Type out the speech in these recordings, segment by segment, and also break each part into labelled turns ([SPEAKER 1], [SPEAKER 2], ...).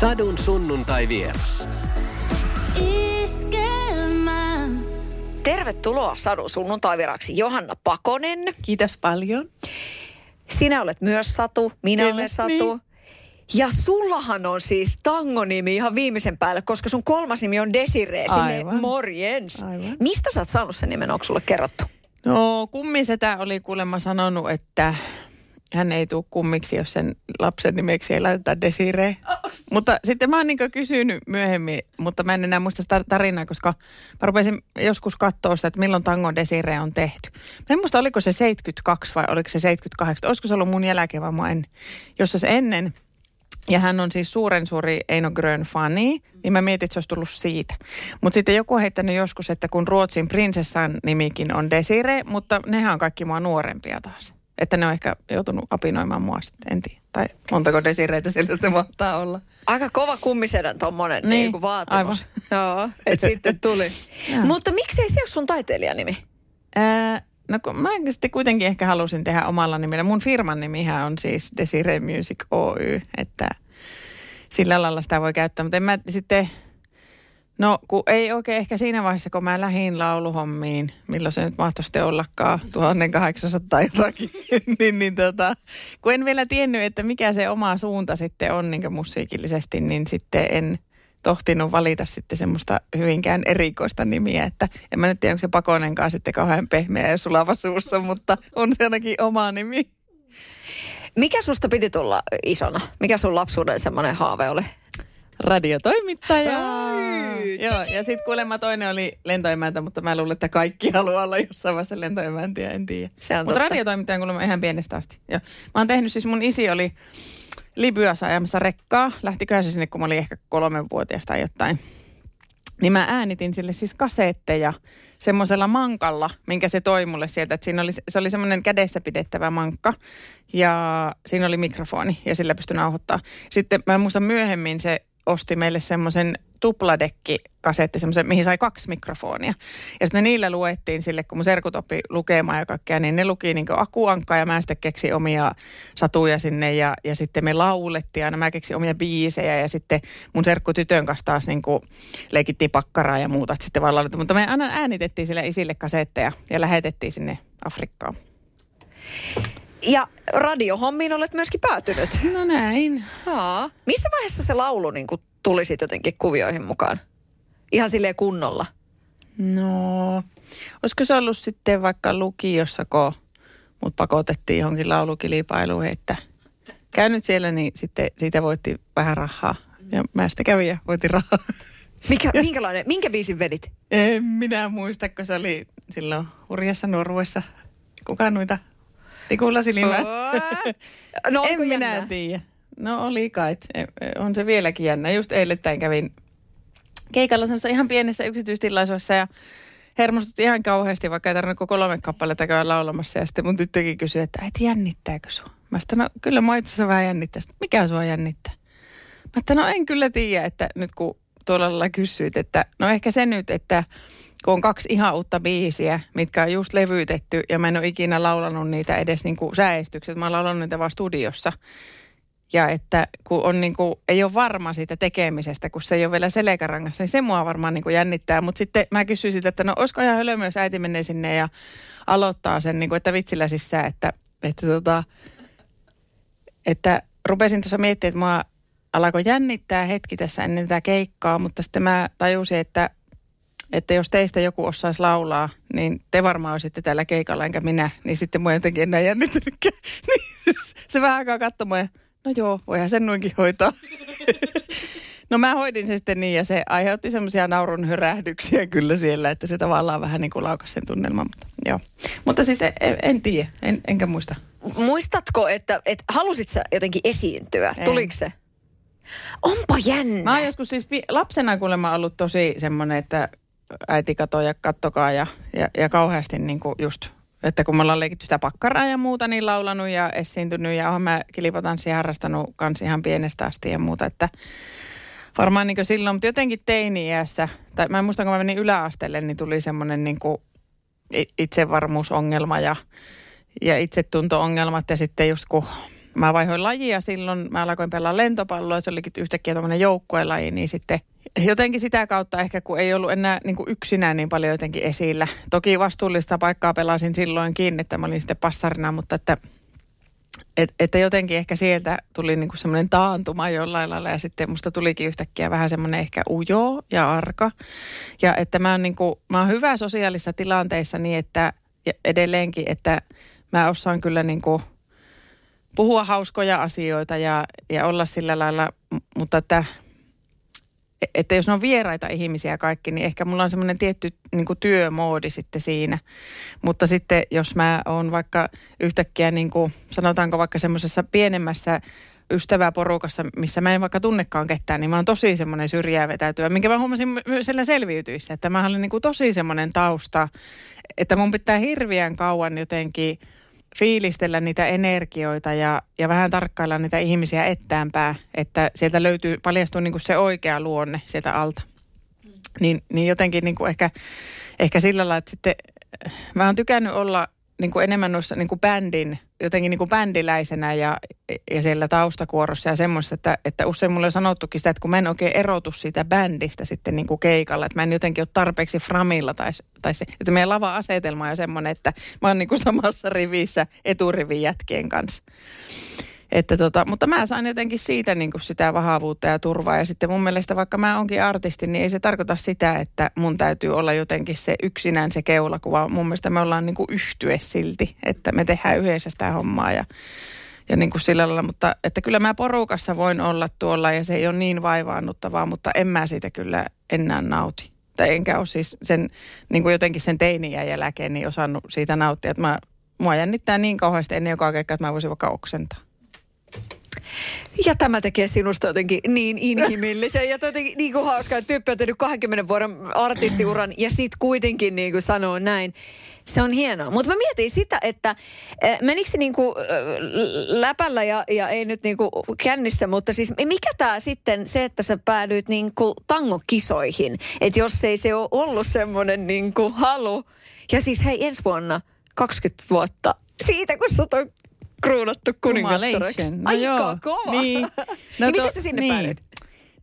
[SPEAKER 1] Sadun sunnuntai vieras.
[SPEAKER 2] Tervetuloa Sadun sunnuntaiviraksi Johanna Pakonen.
[SPEAKER 3] Kiitos paljon.
[SPEAKER 2] Sinä olet myös Satu, minä
[SPEAKER 3] Kyllä,
[SPEAKER 2] olen Satu.
[SPEAKER 3] niin.
[SPEAKER 2] Ja sullahan on siis tangonimi ihan viimeisen päälle, koska sun kolmas nimi on Desiree, sille
[SPEAKER 3] Aivan.
[SPEAKER 2] morjens.
[SPEAKER 3] Aivan.
[SPEAKER 2] Mistä sä oot saanut sen nimen, onko sulle kerrottu?
[SPEAKER 3] No kummisetä oli kuulemma sanonut, että hän ei tule kummiksi, jos sen lapsen nimeksi ei laiteta Desiree. Mutta sitten mä oon niin kysynyt myöhemmin, mutta mä en enää muista sitä tarinaa, koska mä rupesin joskus katsoa sitä, että milloin tango Desiree on tehty. Mä en muista, oliko se 72 vai oliko se 78. Olisiko se ollut mun jälkeen vai mua en, jos se ennen. Ja hän on siis suuren suuri Eino Grön fani, niin mä mietin, että se olisi tullut siitä. Mutta sitten joku on heittänyt joskus, että kun Ruotsin prinsessan nimikin on Desire, mutta nehän on kaikki mua nuorempia taas. Että ne on ehkä joutunut apinoimaan mua sitten, en tiedä. Tai montako Desireitä sillä sitten mahtaa olla.
[SPEAKER 2] Aika kova kummisedän tommonen niin,
[SPEAKER 3] Niin,
[SPEAKER 2] niin vaatimus.
[SPEAKER 3] aivan.
[SPEAKER 2] Joo, että sitten tuli.
[SPEAKER 3] Joo.
[SPEAKER 2] Mutta miksei se ole sun taiteilijanimi?
[SPEAKER 3] Ää, no kun mä sitten kuitenkin ehkä halusin tehdä omalla nimellä. Mun firman nimihän on siis Desire Music Oy, että sillä lailla sitä voi käyttää. Mutta en mä sitten, no kun ei oikein ehkä siinä vaiheessa, kun mä lähdin lauluhommiin, milloin se nyt mahtoi sitten ollakaan, 1800 jotakin, niin, niin tota, kun en vielä tiennyt, että mikä se oma suunta sitten on niin musiikillisesti, niin sitten en tohtinut valita sitten semmoista hyvinkään erikoista nimiä, että en mä nyt tiedä, onko se Pakonenkaan sitten kauhean pehmeä ja sulava suussa, mutta on se ainakin oma nimi.
[SPEAKER 2] Mikä susta piti tulla isona? Mikä sun lapsuuden semmoinen haave oli?
[SPEAKER 3] Radiotoimittaja.
[SPEAKER 2] Ai,
[SPEAKER 3] Joo, ja sitten kuulemma toinen oli lentoemäntä, mutta mä luulen, että kaikki haluaa olla jossain vaiheessa lentoemäntiä, en tiedä.
[SPEAKER 2] Se on
[SPEAKER 3] Mutta radiotoimittaja on kuulemma ihan pienestä asti. Ja mä oon tehnyt siis, mun isi oli Libyassa ajamassa rekkaa. Lähtiköhän se sinne, kun mä olin ehkä kolmenvuotias tai jotain. Niin mä äänitin sille siis kasetteja semmoisella mankalla, minkä se toi mulle sieltä. Että siinä oli, se oli semmoinen kädessä pidettävä mankka ja siinä oli mikrofoni ja sillä pystyi nauhoittaa. Sitten mä muistan myöhemmin se osti meille semmoisen tupladekki-kasetti, semmoisen, mihin sai kaksi mikrofonia. Ja sitten me niillä luettiin sille, kun mun serkut oppi lukemaan ja kaikkea, niin ne luki niin akuankkaa ja mä sitten keksin omia satuja sinne ja, ja sitten me laulettiin aina, mä keksin omia biisejä ja sitten mun serkku tytön kanssa taas niin kuin leikittiin pakkaraa ja muuta, että sitten vaan laulettiin. Mutta me aina äänitettiin sille isille kasetteja ja lähetettiin sinne Afrikkaan.
[SPEAKER 2] Ja radiohommiin olet myöskin päätynyt.
[SPEAKER 3] No näin.
[SPEAKER 2] Aa. Missä vaiheessa se laulu niin kuin tuli sit jotenkin kuvioihin mukaan? Ihan silleen kunnolla.
[SPEAKER 3] No, olisiko se ollut sitten vaikka lukiossa, kun mut pakotettiin johonkin laulukilpailuun, että käy nyt siellä, niin sitten siitä voitti vähän rahaa. Ja mä sitten kävin ja voitin rahaa.
[SPEAKER 2] Mikä, minkälainen, minkä biisin vedit?
[SPEAKER 3] En minä muista, kun se oli silloin hurjassa nuoruudessa. Kuka noita tikulla silmää?
[SPEAKER 2] No
[SPEAKER 3] en minä tiedä. No oli kai. E- On se vieläkin jännä. Just eilettäin kävin keikalla semmoisessa ihan pienessä yksityistilaisuudessa ja hermostutti ihan kauheasti, vaikka ei tarvinnut koko kolme kappaletta käydä laulamassa. Ja sitten mun tyttökin kysyi, että äiti jännittääkö sua? Mä sanoin, no kyllä mua itse vähän jännittää. Sitten, mikä sua jännittää? Mä että no en kyllä tiedä, että nyt kun tuolla lailla kysyit, että no ehkä se nyt, että kun on kaksi ihan uutta biisiä, mitkä on just levyytetty ja mä en ole ikinä laulanut niitä edes niin kuin säestykset. Mä oon laulanut niitä vaan studiossa. Ja että kun on niin kuin, ei ole varma siitä tekemisestä, kun se ei ole vielä selkärangassa, niin se mua varmaan niin kuin jännittää. Mutta sitten mä kysyin sitä, että no olisiko ihan hölmö, jos äiti menee sinne ja aloittaa sen, niin kuin, että vitsillä sisään, että, että, tota, että rupesin tuossa miettimään, että mua alkoi jännittää hetki tässä ennen tätä keikkaa, mutta sitten mä tajusin, että, että jos teistä joku osaisi laulaa, niin te varmaan olisitte täällä keikalla enkä minä, niin sitten mua jotenkin enää jännittänytkään. Niin se vähän aikaa ja no joo, voihan sen noinkin hoitaa. No mä hoidin se sitten niin ja se aiheutti semmoisia naurun hörähdyksiä kyllä siellä, että se tavallaan vähän niin kuin laukasi sen tunnelman. Mutta, joo. mutta siis en, en tiedä, en, enkä muista.
[SPEAKER 2] Muistatko, että, että halusit sä jotenkin esiintyä?
[SPEAKER 3] En.
[SPEAKER 2] Tuliko se? Onpa jännä.
[SPEAKER 3] Mä oon joskus siis lapsena kuulemma ollut tosi semmoinen, että äiti katoi ja kattokaa ja, ja, ja kauheasti niin kuin just, että kun me ollaan leikitty sitä pakkaraa ja muuta, niin laulanut ja esiintynyt ja oon mä kilpatanssia harrastanut kans ihan pienestä asti ja muuta, että varmaan niin silloin, mutta jotenkin teini-iässä, tai mä en muista, kun mä menin yläasteelle, niin tuli semmoinen niin itsevarmuusongelma ja, ja itsetunto-ongelmat ja sitten just kun mä vaihoin lajia silloin, mä alkoin pelaa lentopalloa, se olikin yhtäkkiä tuommoinen joukkuelaji, niin sitten jotenkin sitä kautta ehkä kun ei ollut enää niin kuin yksinään niin paljon jotenkin esillä. Toki vastuullista paikkaa pelasin silloinkin, että mä olin sitten passarina, mutta että et, että jotenkin ehkä sieltä tuli niinku semmoinen taantuma jollain lailla ja sitten musta tulikin yhtäkkiä vähän semmoinen ehkä ujo ja arka. Ja että mä oon, niinku, mä oon hyvä sosiaalisissa tilanteissa niin, että edelleenkin, että mä osaan kyllä niinku puhua hauskoja asioita ja, ja olla sillä lailla, mutta että että jos ne on vieraita ihmisiä kaikki, niin ehkä mulla on semmoinen tietty niin kuin työmoodi sitten siinä. Mutta sitten jos mä oon vaikka yhtäkkiä, niin kuin, sanotaanko vaikka semmoisessa pienemmässä ystäväporukassa, missä mä en vaikka tunnekaan ketään, niin mä oon tosi semmoinen syrjää vetäytyä, minkä mä huomasin myös siellä selviytyissä, että mä olen niin kuin tosi semmoinen tausta, että mun pitää hirveän kauan jotenkin – fiilistellä niitä energioita ja, ja vähän tarkkailla niitä ihmisiä ettäänpää, että sieltä löytyy, paljastuu niin kuin se oikea luonne sieltä alta. Niin, niin jotenkin niin kuin ehkä, ehkä sillä lailla, että sitten mä oon tykännyt olla niin kuin enemmän noissa niin kuin bändin, jotenkin niin kuin bändiläisenä ja, ja siellä taustakuorossa ja semmoista, että, että usein mulle on sanottukin sitä, että kun mä en oikein erotu siitä bändistä sitten niin kuin keikalla, että mä en jotenkin ole tarpeeksi framilla tai, tai se, että meidän lava-asetelma on semmoinen, että mä oon niin kuin samassa rivissä eturivin jätkien kanssa. Että tota, mutta mä sain jotenkin siitä niin kuin sitä vahavuutta ja turvaa. Ja sitten mun mielestä vaikka mä onkin artisti, niin ei se tarkoita sitä, että mun täytyy olla jotenkin se yksinään se keulakuva. Mun mielestä me ollaan niin kuin yhtye silti, että me tehdään yhdessä sitä hommaa ja, ja niin kuin sillä lailla. Mutta että kyllä mä porukassa voin olla tuolla ja se ei ole niin vaivaannuttavaa, mutta en mä siitä kyllä enää nauti. Tai enkä ole siis sen, niin kuin jotenkin sen teiniä jälkeen niin osannut siitä nauttia. Että mä, mua jännittää niin kauheasti ennen joka keikkaa, että mä voisin vaikka oksentaa.
[SPEAKER 2] Ja tämä tekee sinusta jotenkin niin inhimillisen ja jotenkin niin kuin hauskaa, että tyyppi on tehnyt 20 vuoden artistiuran ja sitten kuitenkin niin kuin sanoo näin. Se on hienoa. Mutta mä mietin sitä, että äh, menikö se niinku äh, läpällä ja, ja ei nyt niinku kännissä, mutta siis mikä tämä sitten se, että sä päädyit niinku tangokisoihin? Että jos ei se ole ollut semmoinen niinku halu. Ja siis hei ensi vuonna 20 vuotta siitä, kun sut on kruunattu kuningattareksi. No Aika joo. kova. Niin. No niin to, miten sä sinne niin. päädyit?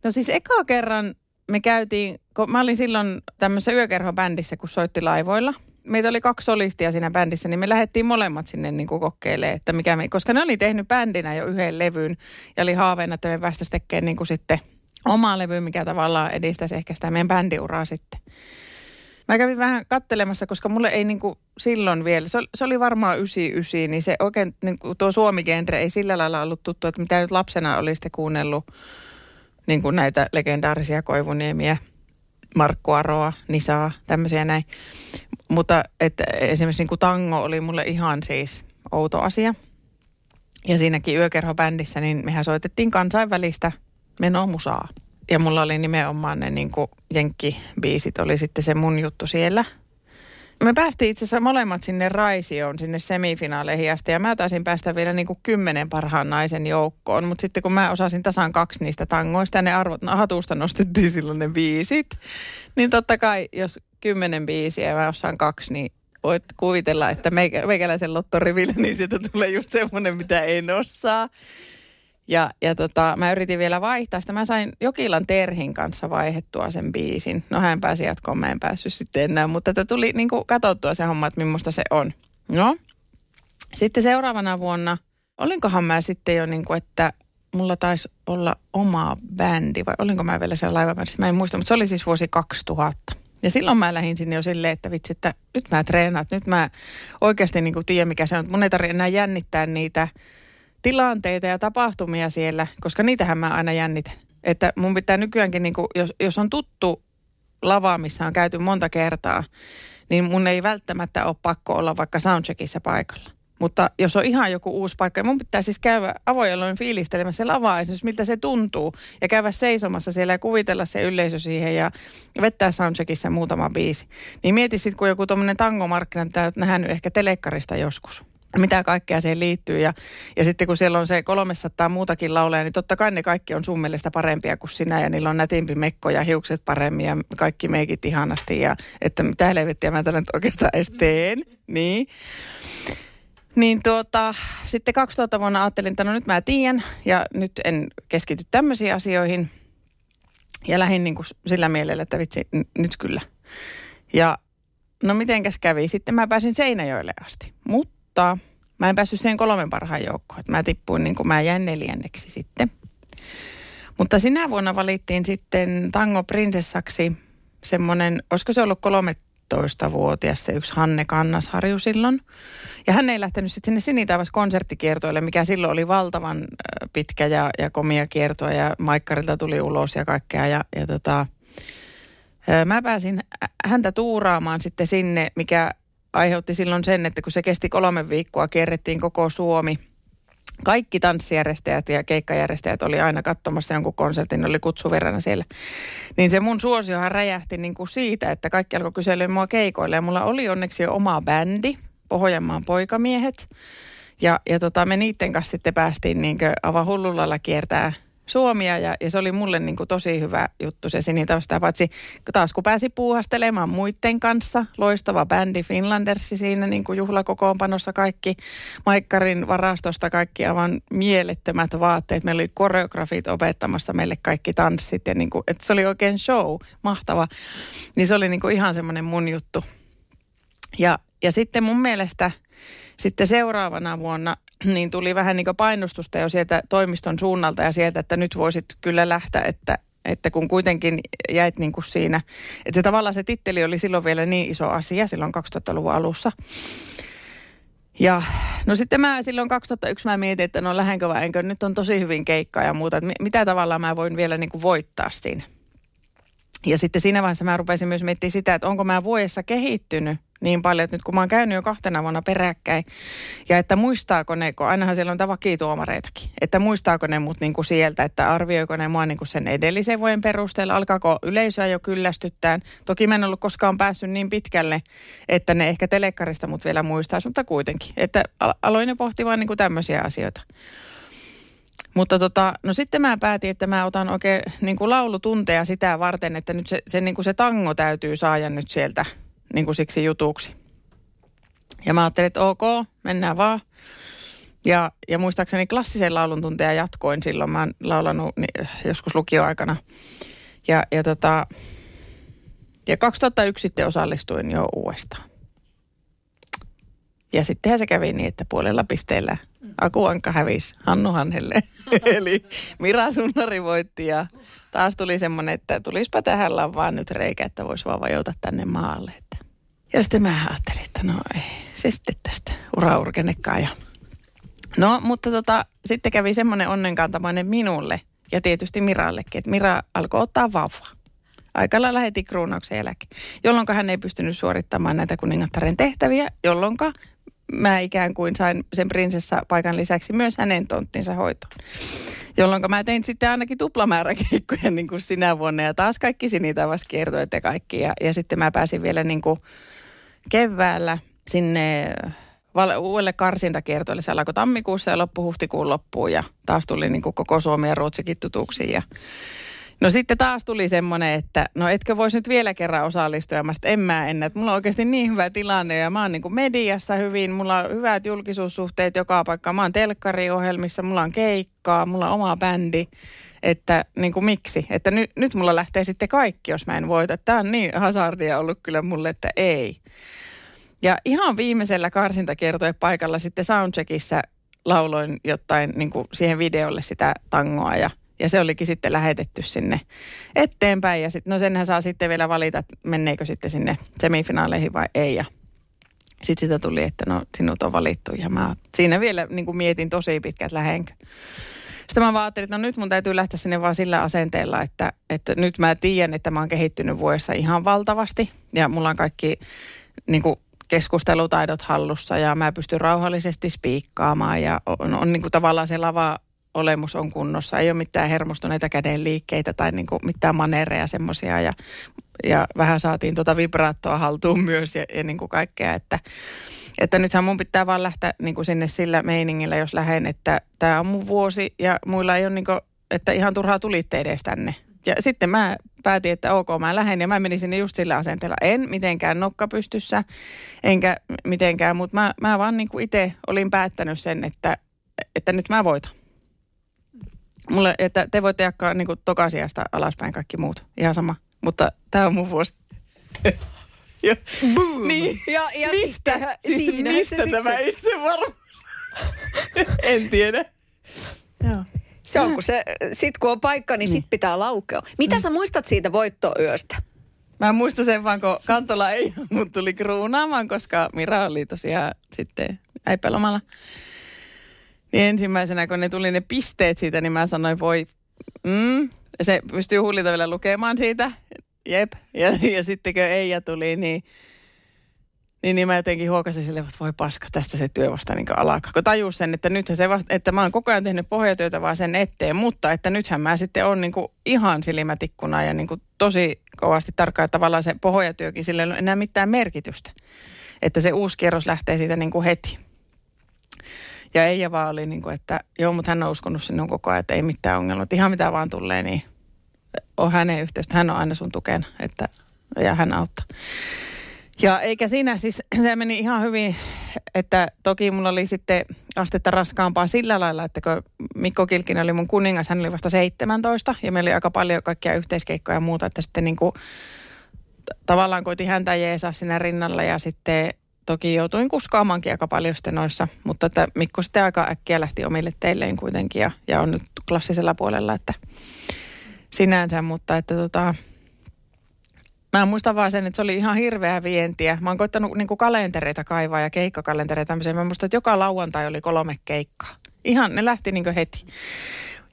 [SPEAKER 3] No siis eka kerran me käytiin, kun mä olin silloin tämmöisessä yökerhobändissä, kun soitti laivoilla. Meitä oli kaksi solistia siinä bändissä, niin me lähdettiin molemmat sinne niin kuin kokeilemaan, että mikä me, koska ne oli tehnyt bändinä jo yhden levyn ja oli haaveena, että me päästäisiin tekemään niin kuin sitten omaa levyä, mikä tavallaan edistäisi ehkä sitä meidän bändiuraa sitten. Mä kävin vähän kattelemassa, koska mulle ei niinku silloin vielä, se oli, varmaan 99, niin se oikein niinku tuo suomi-genre ei sillä lailla ollut tuttu, että mitä nyt lapsena olisitte kuunnellut niinku näitä legendaarisia koivuniemiä, Markku Aroa, Nisaa, tämmöisiä näin. Mutta että esimerkiksi niinku tango oli mulle ihan siis outo asia. Ja siinäkin yökerhobändissä, niin mehän soitettiin kansainvälistä menomusaa ja mulla oli nimenomaan ne niin jenkkibiisit, oli sitten se mun juttu siellä. Me päästiin itse asiassa molemmat sinne Raisioon, sinne semifinaaleihin asti, ja mä taisin päästä vielä niin kuin kymmenen parhaan naisen joukkoon. Mutta sitten kun mä osasin tasan kaksi niistä tangoista, ja ne arvot, no, hatusta nostettiin silloin ne biisit, niin totta kai, jos kymmenen biisiä ja mä osaan kaksi, niin voit kuvitella, että meikä, meikäläisen lottoriville, niin sieltä tulee just semmoinen, mitä en osaa. Ja, ja tota, mä yritin vielä vaihtaa sitä. Mä sain Jokilan Terhin kanssa vaihettua sen biisin. No hän pääsi jatkoon, mä en päässyt sitten enää. Mutta että tuli niin kuin katsottua se homma, että millaista se on. No, sitten seuraavana vuonna, olinkohan mä sitten jo niin kuin, että mulla taisi olla oma bändi vai olinko mä vielä siellä laivabändissä, mä en muista, mutta se oli siis vuosi 2000. Ja silloin mä lähdin sinne jo silleen, että vitsi, että nyt mä treenaan, nyt mä oikeasti niin tiedän mikä se on. Mun ei tarvitse enää jännittää niitä tilanteita ja tapahtumia siellä, koska niitähän mä aina jännitän. Että mun pitää nykyäänkin, niin kuin, jos, jos on tuttu lava, missä on käyty monta kertaa, niin mun ei välttämättä ole pakko olla vaikka soundcheckissa paikalla. Mutta jos on ihan joku uusi paikka, niin mun pitää siis käydä avojalloin fiilistelemässä lavaa, esimerkiksi miltä se tuntuu. Ja käydä seisomassa siellä ja kuvitella se yleisö siihen ja vettää soundcheckissa muutama biisi. Niin mieti sitten, kun joku tuommoinen tangomarkkina, että nähnyt ehkä telekkarista joskus mitä kaikkea siihen liittyy. Ja, ja sitten kun siellä on se 300 muutakin lauleja, niin totta kai ne kaikki on sun mielestä parempia kuin sinä. Ja niillä on nätimpi mekko ja hiukset paremmin ja kaikki meikit ihanasti. Ja että mitä helvettiä mä tällä nyt oikeastaan edes teen. Niin. Niin tuota, sitten 2000 vuonna ajattelin, että no nyt mä tiedän ja nyt en keskity tämmöisiin asioihin. Ja lähdin niin kuin sillä mielellä, että vitsi, n- nyt kyllä. Ja no mitenkäs kävi? Sitten mä pääsin Seinäjoelle asti. Mutta mä en päässyt sen kolmen parhaan joukkoon. Mä tippuin, niin kuin mä jäin neljänneksi sitten. Mutta sinä vuonna valittiin sitten Tango Prinsessaksi semmoinen, olisiko se ollut 13-vuotias se yksi Hanne Kannasharju silloin. Ja hän ei lähtenyt sitten sinne Sinitaivas konserttikiertoille, mikä silloin oli valtavan pitkä ja, ja komia kiertoa ja Maikkarilta tuli ulos ja kaikkea. Ja, ja tota, mä pääsin häntä tuuraamaan sitten sinne, mikä aiheutti silloin sen, että kun se kesti kolme viikkoa, kierrettiin koko Suomi – kaikki tanssijärjestäjät ja keikkajärjestäjät oli aina katsomassa jonkun konsertin, oli kutsuverrana siellä. Niin se mun suosiohan räjähti niin kuin siitä, että kaikki alkoi kyselemään mua keikoille. Ja mulla oli onneksi jo oma bändi, Pohjanmaan poikamiehet. Ja, ja tota, me niiden kanssa sitten päästiin niin aivan hullulla kiertää Suomia ja, ja se oli mulle niin kuin tosi hyvä juttu se sinitausta. Paitsi taas kun pääsi puuhastelemaan muiden kanssa, loistava bändi Finlandersi siinä niin kuin juhlakokoonpanossa kaikki, Maikkarin varastosta kaikki aivan mielettömät vaatteet. Meillä oli koreografit opettamassa meille kaikki tanssit ja niin kuin, että se oli oikein show, mahtava. Niin se oli niin kuin ihan semmoinen mun juttu. Ja, ja sitten mun mielestä sitten seuraavana vuonna niin tuli vähän niin painostusta jo sieltä toimiston suunnalta ja sieltä, että nyt voisit kyllä lähteä, että, että kun kuitenkin jäit niin kuin siinä, että se tavallaan se titteli oli silloin vielä niin iso asia silloin 2000-luvun alussa. Ja no sitten mä silloin 2001 mä mietin, että no lähdenkö vai enkö, nyt on tosi hyvin keikkaa ja muuta, että mitä tavalla mä voin vielä niin kuin voittaa siinä. Ja sitten siinä vaiheessa mä rupesin myös miettimään sitä, että onko mä vuodessa kehittynyt niin paljon, että nyt kun mä oon käynyt jo kahtena vuonna peräkkäin, ja että muistaako ne, kun ainahan siellä on vakituomareitakin, että muistaako ne mut niin kuin sieltä, että arvioiko ne mua niin kuin sen edellisen vuoden perusteella, alkaako yleisöä jo kyllästyttää. Toki mä en ollut koskaan päässyt niin pitkälle, että ne ehkä telekkarista mut vielä muistaisi, mutta kuitenkin, että aloin jo pohtimaan niin kuin tämmöisiä asioita. Mutta tota, no sitten mä päätin, että mä otan oikein niin kuin laulutunteja sitä varten, että nyt se, se, niin kuin se tango täytyy saada nyt sieltä niin kuin siksi jutuksi. Ja mä ajattelin, että ok, mennään vaan. Ja, ja muistaakseni klassisen laulun tunteja jatkoin silloin. Mä oon laulanut joskus lukioaikana. Ja, ja, tota, ja 2001 sitten osallistuin jo uudestaan. Ja sittenhän se kävi niin, että puolella pisteellä Akuanka hävisi Hannu Hanhelle. Eli Mira Sunnari voitti ja taas tuli semmoinen, että tulispa tähän vaan nyt reikä, että voisi vaan vajota tänne maalle. Että. Ja sitten mä ajattelin, että no ei, se sitten tästä uraurkenekaan. Ja... No, mutta tota, sitten kävi semmoinen onnenkantamoinen minulle ja tietysti Mirallekin, että Mira alkoi ottaa vauvaa. Aika lailla heti kruunauksen jälkeen, jolloin hän ei pystynyt suorittamaan näitä kuningattaren tehtäviä, jolloin mä ikään kuin sain sen prinsessa paikan lisäksi myös hänen tonttinsa hoitoon. Jolloin mä tein sitten ainakin tuplamäärä keikkoja niin kuin sinä vuonna ja taas kaikki sinitavas kiertoit ja kaikki. Ja, ja sitten mä pääsin vielä niin kuin keväällä sinne val- uudelle karsintakiertoille. Se alkoi tammikuussa ja loppu huhtikuun loppuun ja taas tuli niin kuin koko Suomi ja Ruotsikin tutuksi. Ja No sitten taas tuli semmoinen, että no etkö voisi nyt vielä kerran osallistua. Mä en mä en, että mulla on oikeasti niin hyvä tilanne ja mä oon niin kuin mediassa hyvin. Mulla on hyvät julkisuussuhteet joka paikka. Mä oon telkkariohjelmissa, mulla on keikkaa, mulla on oma bändi. Että niin kuin miksi? Että nyt, nyt mulla lähtee sitten kaikki, jos mä en voita. Tämä on niin hazardia ollut kyllä mulle, että ei. Ja ihan viimeisellä karsintakiertojen paikalla sitten soundcheckissa lauloin jotain niin kuin siihen videolle sitä tangoa ja ja se olikin sitten lähetetty sinne eteenpäin. Ja sit, no senhän saa sitten vielä valita, että menneekö sitten sinne semifinaaleihin vai ei. Ja sitten sitä tuli, että no sinut on valittu. Ja mä siinä vielä niin kuin mietin tosi pitkät lähenkö. Sitten mä ajattelin, että no nyt mun täytyy lähteä sinne vaan sillä asenteella, että, että nyt mä tiedän, että mä oon kehittynyt vuodessa ihan valtavasti. Ja mulla on kaikki niin kuin keskustelutaidot hallussa ja mä pystyn rauhallisesti spiikkaamaan ja on, on niin kuin tavallaan se lava olemus on kunnossa. Ei ole mitään hermostuneita käden liikkeitä tai niin kuin mitään manereja semmoisia ja, ja vähän saatiin tuota vibraattoa haltuun myös ja, ja niin kuin kaikkea, että, että nythän mun pitää vaan lähteä niin kuin sinne sillä meiningillä, jos lähden, että tämä on mun vuosi ja muilla ei ole niin kuin, että ihan turhaa tulitte edes tänne. Ja sitten mä päätin, että ok, mä lähden ja mä menin sinne just sillä asenteella. En mitenkään nokka pystyssä, enkä mitenkään, mutta mä, mä vaan niin itse olin päättänyt sen, että, että nyt mä voitan. Mulle, että te voitte jakaa niin kuin tokasiasta alaspäin kaikki muut. Ihan sama. Mutta tämä on mun vuosi. ja, niin.
[SPEAKER 2] Ja, ja
[SPEAKER 3] mistä,
[SPEAKER 2] sitten,
[SPEAKER 3] siis
[SPEAKER 2] siinä
[SPEAKER 3] mistä
[SPEAKER 2] se
[SPEAKER 3] tämä
[SPEAKER 2] sitten-
[SPEAKER 3] itsevarmuus? en tiedä. Joo.
[SPEAKER 2] Se on, kun se, sit kun on paikka, niin sit pitää laukea. Mitä sä muistat siitä voittoyöstä?
[SPEAKER 3] Mä muistan sen vaan, kun Kantola ei mut tuli kruunaamaan, koska Mira oli tosiaan sitten äipälomalla. Niin ensimmäisenä, kun ne tuli ne pisteet siitä, niin mä sanoin, voi, mm. Se pystyy hullita vielä lukemaan siitä, jep. Ja, ja sitten kun Eija tuli, niin, niin, niin mä jotenkin huokasin sille, että voi paska, tästä se työ vasta niin alkaa. Kun tajus sen, että nythän se vasta, että mä oon koko ajan tehnyt pohjatyötä vaan sen eteen, mutta että nythän mä sitten on niin ihan silmätikkuna ja niin tosi kovasti tarkkaan, että tavallaan se pohjatyökin sillä ei ole enää mitään merkitystä. Että se uusi kierros lähtee siitä niin kuin heti. Ja Eija vaan oli niin kuin, että joo, mutta hän on uskonut sinun koko ajan, että ei mitään ongelmaa. Ihan mitä vaan tulee, niin on hänen yhteystä. Hän on aina sun tukena että, ja hän auttaa. Ja eikä siinä siis, se meni ihan hyvin, että toki mulla oli sitten astetta raskaampaa sillä lailla, että kun Mikko Kilkinen oli mun kuningas, hän oli vasta 17 ja meillä oli aika paljon kaikkia yhteiskeikkoja ja muuta, että sitten niin kuin, tavallaan koitin häntä jeesaa siinä rinnalla ja sitten toki joutuin kuskaamaankin aika paljon sitten noissa, mutta että Mikko sitten aika äkkiä lähti omille teilleen kuitenkin ja, ja on nyt klassisella puolella, että sinänsä, mutta että tota, Mä muistan vaan sen, että se oli ihan hirveä vientiä. Mä oon koittanut niin kuin kalentereita kaivaa ja keikkakalentereita tämmöisiä. Mä muistan, että joka lauantai oli kolme keikkaa. Ihan, ne lähti niin kuin heti.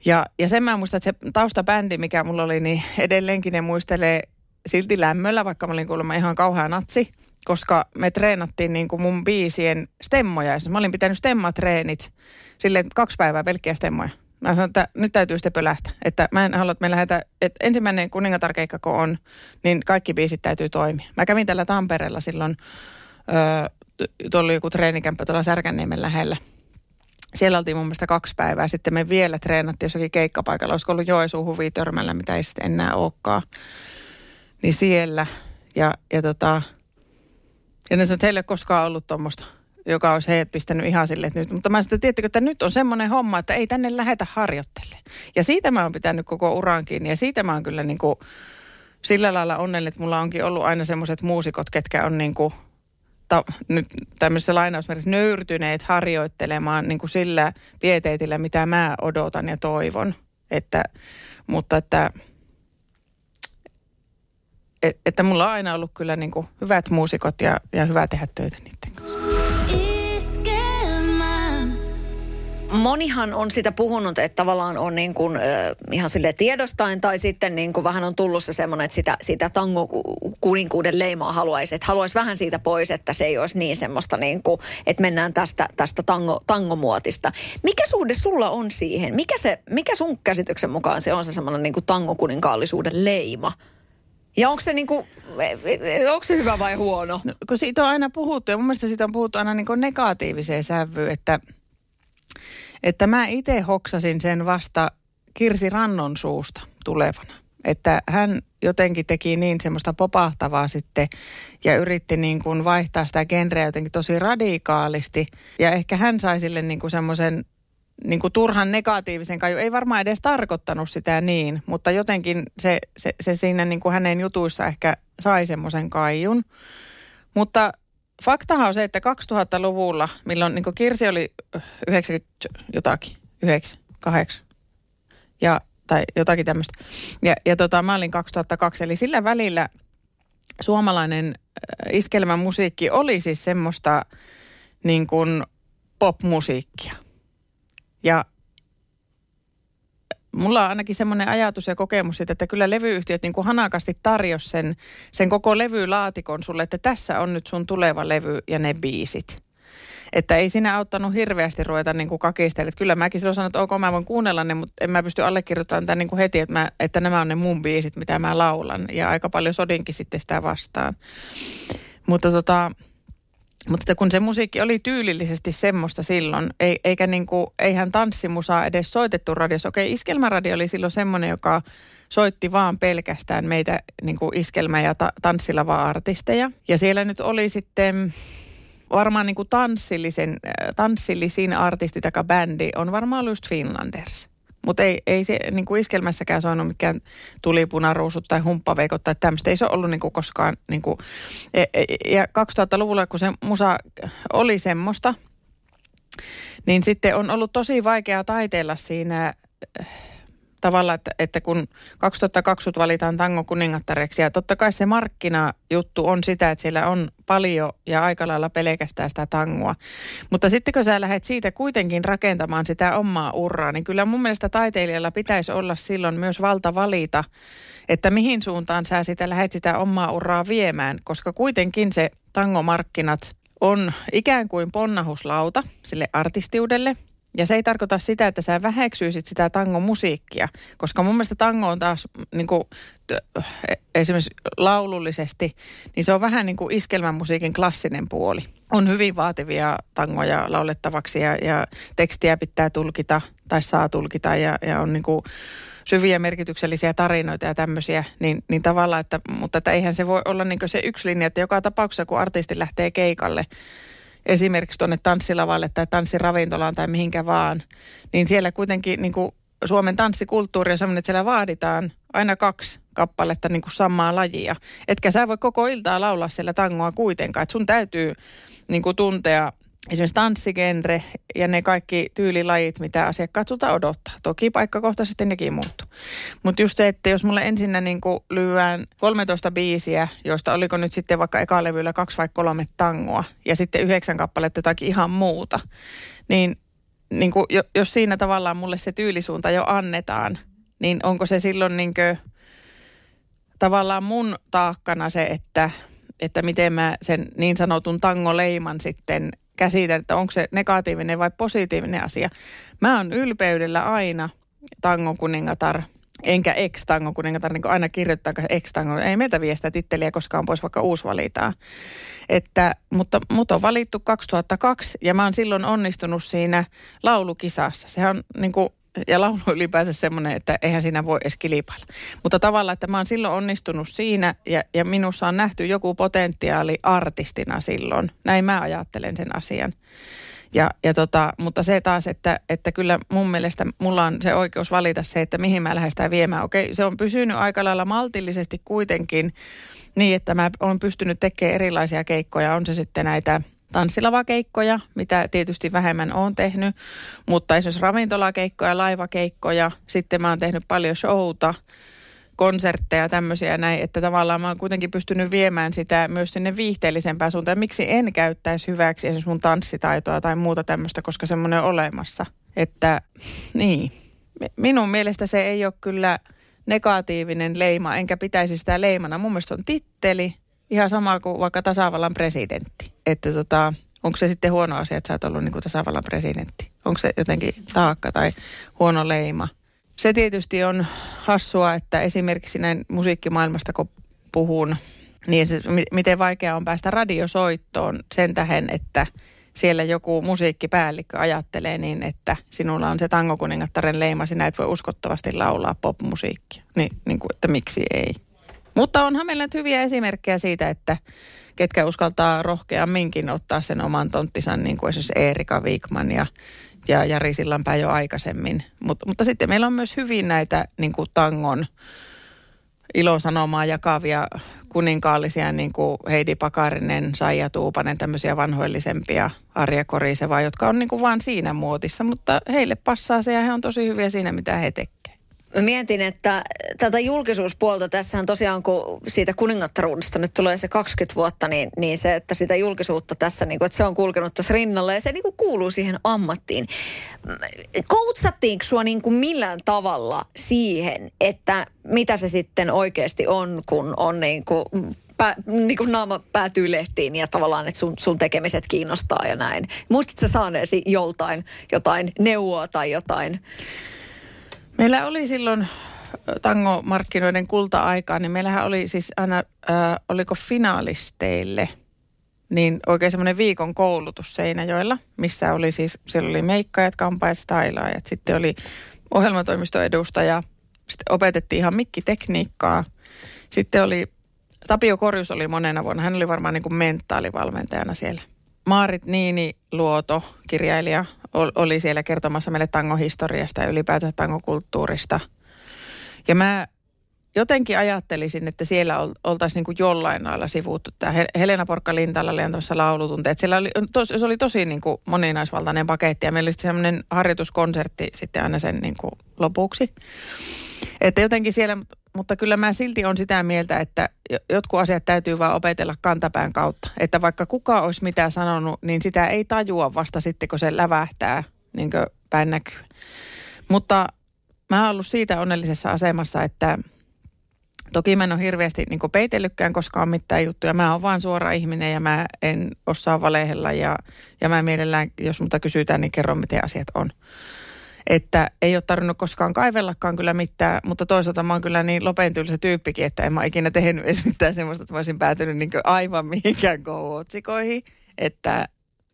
[SPEAKER 3] Ja, ja sen mä muistan, että se taustabändi, mikä mulla oli, niin edelleenkin ne muistelee silti lämmöllä, vaikka mä olin kuulemma ihan kauhean natsi. Koska me treenattiin niin kuin mun biisien stemmoja. Ja mä olin pitänyt stemmatreenit silleen kaksi päivää pelkkiä stemmoja. Mä sanoin, että nyt täytyy sitten pölähtää. Että mä en halua, että me lähdetään, että ensimmäinen kuningatarkeikka kun on, niin kaikki biisit täytyy toimia. Mä kävin tällä Tampereella silloin, öö, tuolla oli joku treenikämppä tuolla Särkänniemen lähellä. Siellä oltiin mun mielestä kaksi päivää. Sitten me vielä treenattiin jossakin keikkapaikalla. Olisiko ollut Joensuun huvitörmällä, mitä ei sitten enää olekaan. Niin siellä. Ja, ja tota, ja ne sanoi, että koskaan ollut tuommoista, joka olisi heidät pistänyt ihan silleen, nyt. Mutta mä sitten tiedättekö, että nyt on semmoinen homma, että ei tänne lähetä harjoittelemaan. Ja siitä mä oon pitänyt koko uran kiinni. Ja siitä mä oon kyllä niin kuin sillä lailla onnellinen, että mulla onkin ollut aina semmoiset muusikot, ketkä on niin kuin ta, nyt tämmöisessä lainausmerkissä nöyrtyneet harjoittelemaan niin kuin sillä pieteetillä, mitä mä odotan ja toivon. Että, mutta että, et, että mulla on aina ollut kyllä niin kuin hyvät muusikot ja, ja hyvä tehdä töitä niiden kanssa.
[SPEAKER 2] Monihan on sitä puhunut, että tavallaan on niin kuin, äh, ihan sille tiedostain tai sitten niin kuin vähän on tullut se semmoinen, että sitä, sitä tango-kuninkuuden leimaa haluaisi. Että haluaisi vähän siitä pois, että se ei olisi niin semmoista niin kuin, että mennään tästä, tästä tango, tangomuotista. Mikä suhde sulla on siihen? Mikä, se, mikä sun käsityksen mukaan se on se semmoinen niin kuin tangokuninkaallisuuden leima? Ja onko se, niin kuin, onko se hyvä vai huono?
[SPEAKER 3] No, kun siitä on aina puhuttu, ja mun mielestä siitä on puhuttu aina niin kuin negatiiviseen sävyyn, että, että mä itse hoksasin sen vasta Kirsi Rannon suusta tulevana. Että hän jotenkin teki niin semmoista popahtavaa sitten ja yritti niin kuin vaihtaa sitä genreä jotenkin tosi radikaalisti. Ja ehkä hän sai sille niin kuin semmoisen niin kuin turhan negatiivisen kaju. Ei varmaan edes tarkoittanut sitä niin, mutta jotenkin se, se, se siinä niin kuin hänen jutuissa ehkä sai semmoisen kaijun. Mutta faktahan on se, että 2000-luvulla, milloin niin kuin Kirsi oli 90 jotakin, 9, 8 ja, tai jotakin tämmöistä. Ja, ja tota, mä olin 2002, eli sillä välillä suomalainen äh, iskelmämusiikki oli siis semmoista niin kuin popmusiikkia. Ja mulla on ainakin semmoinen ajatus ja kokemus siitä, että kyllä levyyhtiöt niin kuin hanakasti tarjosi sen, sen koko levylaatikon sulle, että tässä on nyt sun tuleva levy ja ne biisit. Että ei siinä auttanut hirveästi ruveta niin kuin kakistella. Että kyllä mäkin silloin sanoin, että ok, mä voin kuunnella ne, mutta en mä pysty allekirjoittamaan tämän niin kuin heti, että, mä, että nämä on ne mun biisit, mitä mä laulan. Ja aika paljon sodinkin sitten sitä vastaan. Mutta tota, Mutta kun se musiikki oli tyylillisesti semmoista silloin, ei, eikä niinku, eihän tanssimusaa edes soitettu radiossa. Okei, iskelmäradio oli silloin semmoinen, joka soitti vaan pelkästään meitä niinku iskelmä- ja ta- tanssilava-artisteja. Ja siellä nyt oli sitten varmaan niinku tanssillisen, tanssillisin artisti tai bändi on varmaan ollut just Finlanders. Mutta ei, ei se niin kuin iskelmässäkään soinut mikään tulipunaruusut tai humppaveikot tai tämmöistä. Ei se ollut niin kuin koskaan. Niin kuin, e, e, ja 2000-luvulla, kun se musa oli semmoista, niin sitten on ollut tosi vaikeaa taiteella siinä tavalla, että, että kun 2020 valitaan tango kuningattareksi ja totta kai se markkinajuttu on sitä, että siellä on paljon ja aika lailla pelkästään sitä tangoa. Mutta sitten kun sä lähdet siitä kuitenkin rakentamaan sitä omaa urraa, niin kyllä mun mielestä taiteilijalla pitäisi olla silloin myös valta valita, että mihin suuntaan sä sitä lähdet sitä omaa urraa viemään, koska kuitenkin se tangomarkkinat on ikään kuin ponnahuslauta sille artistiudelle – ja se ei tarkoita sitä, että sä väheksyisit sitä tangomusiikkia, koska mun mielestä tango on taas niin kuin, esimerkiksi laulullisesti, niin se on vähän niin kuin iskelmämusiikin klassinen puoli. On hyvin vaativia tangoja laulettavaksi ja, ja tekstiä pitää tulkita tai saa tulkita ja, ja on niin kuin syviä merkityksellisiä tarinoita ja tämmöisiä, niin, niin tavallaan, että, mutta että eihän se voi olla niin se yksi linja, että joka tapauksessa kun artisti lähtee keikalle, esimerkiksi tuonne tanssilavalle tai tanssiravintolaan tai mihinkä vaan, niin siellä kuitenkin niin kuin Suomen tanssikulttuuri on sellainen, että siellä vaaditaan aina kaksi kappaletta niin kuin samaa lajia. Etkä sä voi koko iltaa laulaa siellä tangoa kuitenkaan. Et sun täytyy niin kuin tuntea esimerkiksi tanssigenre ja ne kaikki tyylilajit, mitä asiakkaat sulta odottaa. Toki paikkakohtaisesti nekin muuttuu. Mutta just se, että jos mulle ensinnä niin lyöään 13 biisiä, joista oliko nyt sitten vaikka ekalevyllä kaksi vai kolme tangoa ja sitten yhdeksän kappaletta jotakin ihan muuta, niin, niin kuin, jos siinä tavallaan mulle se tyylisuunta jo annetaan, niin onko se silloin niin kuin, tavallaan mun taakkana se, että että miten mä sen niin sanotun tangoleiman sitten käsitän, että onko se negatiivinen vai positiivinen asia. Mä oon ylpeydellä aina tangon kuningatar, enkä ex-tangon kuningatar, niin kuin aina kirjoittaa ex-tangon. Ei meitä viestä titteliä koskaan pois, vaikka uusi valitaan. Että, mutta mut on valittu 2002 ja mä oon silloin onnistunut siinä laulukisassa. Sehän on niin kuin ja laulu ylipäänsä semmoinen, että eihän siinä voi edes kilpailla. Mutta tavallaan, että mä oon silloin onnistunut siinä ja, ja minussa on nähty joku potentiaali artistina silloin. Näin mä ajattelen sen asian. Ja, ja tota, mutta se taas, että, että kyllä mun mielestä mulla on se oikeus valita se, että mihin mä lähden sitä viemään. Okei, se on pysynyt aika lailla maltillisesti kuitenkin niin, että mä oon pystynyt tekemään erilaisia keikkoja. On se sitten näitä tanssilavakeikkoja, mitä tietysti vähemmän on tehnyt, mutta esimerkiksi ravintolakeikkoja, laivakeikkoja, sitten mä oon tehnyt paljon showta, konsertteja tämmöisiä näin, että tavallaan mä oon kuitenkin pystynyt viemään sitä myös sinne viihteellisempään suuntaan. Miksi en käyttäisi hyväksi esimerkiksi mun tanssitaitoa tai muuta tämmöistä, koska semmoinen on olemassa. Että niin, minun mielestä se ei ole kyllä negatiivinen leima, enkä pitäisi sitä leimana. Mun mielestä on titteli, Ihan sama kuin vaikka tasavallan presidentti. Että tota, onko se sitten huono asia, että sä oot ollut niin kuin tasavallan presidentti? Onko se jotenkin taakka tai huono leima? Se tietysti on hassua, että esimerkiksi näin musiikkimaailmasta kun puhun, niin se, miten vaikea on päästä radiosoittoon sen tähän, että siellä joku musiikkipäällikkö ajattelee niin, että sinulla on se tangokuningattaren leima, sinä et voi uskottavasti laulaa popmusiikkia. Niin, niin kuin, että miksi ei? Mutta onhan meillä nyt hyviä esimerkkejä siitä, että ketkä uskaltaa rohkeamminkin ottaa sen oman tonttisan, niin kuin esimerkiksi Eerika Wigman ja, ja Jari Sillanpää jo aikaisemmin. Mut, mutta sitten meillä on myös hyvin näitä niin kuin tangon ilosanomaa jakavia kuninkaallisia, niin kuin Heidi Pakarinen, Saija Tuupanen, tämmöisiä vanhoillisempia Arja Koriseva, jotka on niin kuin vaan siinä muotissa, mutta heille passaa se ja he on tosi hyviä siinä, mitä he tekevät.
[SPEAKER 2] Mä mietin, että tätä julkisuuspuolta tässähän tosiaan, kun siitä kuningattaruudesta nyt tulee se 20 vuotta, niin, niin se, että sitä julkisuutta tässä, niin kuin, että se on kulkenut tässä rinnalla ja se niin kuin kuuluu siihen ammattiin. Koutsattiinko sua niin kuin millään tavalla siihen, että mitä se sitten oikeasti on, kun on niin kuin pää, niin kuin naama päätyy lehtiin ja tavallaan, että sun, sun tekemiset kiinnostaa ja näin. Muistatko saaneesi joltain jotain neuvoa tai jotain?
[SPEAKER 3] Meillä oli silloin tangomarkkinoiden kulta-aikaa, niin meillähän oli siis aina, äh, oliko finaalisteille niin oikein semmoinen viikon koulutus Seinäjoella, missä oli siis, siellä oli meikkaajat, kampaajat, stylaajat, sitten oli ohjelmatoimiston edustaja, sitten opetettiin ihan mikkitekniikkaa, sitten oli, Tapio Korjus oli monena vuonna, hän oli varmaan niin kuin mentaalivalmentajana siellä. Maarit Niini Luoto, kirjailija, oli siellä kertomassa meille tangohistoriasta ja ylipäätään tangokulttuurista. Ja mä jotenkin ajattelisin, että siellä oltaisiin niin jollain lailla sivuuttu. Tämä Helena Porkka-Lintala oli antamassa laulutunteet. Siellä oli, se oli tosi niin kuin moninaisvaltainen paketti ja meillä oli semmoinen harjoituskonsertti sitten aina sen niin kuin lopuksi. Että jotenkin siellä, mutta kyllä mä silti on sitä mieltä, että jotkut asiat täytyy vaan opetella kantapään kautta. Että vaikka kuka olisi mitään sanonut, niin sitä ei tajua vasta sitten, kun se lävähtää niin päin näkyy. Mutta mä oon ollut siitä onnellisessa asemassa, että – Toki mä en ole hirveästi niin peitellytkään koskaan mitään juttuja. Mä oon vaan suora ihminen ja mä en osaa valehella ja, ja mä mielellään, jos multa kysytään, niin kerron miten asiat on. Että ei ole tarvinnut koskaan kaivellakaan kyllä mitään, mutta toisaalta mä oon kyllä niin lopentyylisen tyyppikin, että en mä ikinä tehnyt edes mitään semmoista, että mä olisin päätynyt niin aivan mihinkään go-otsikoihin. Että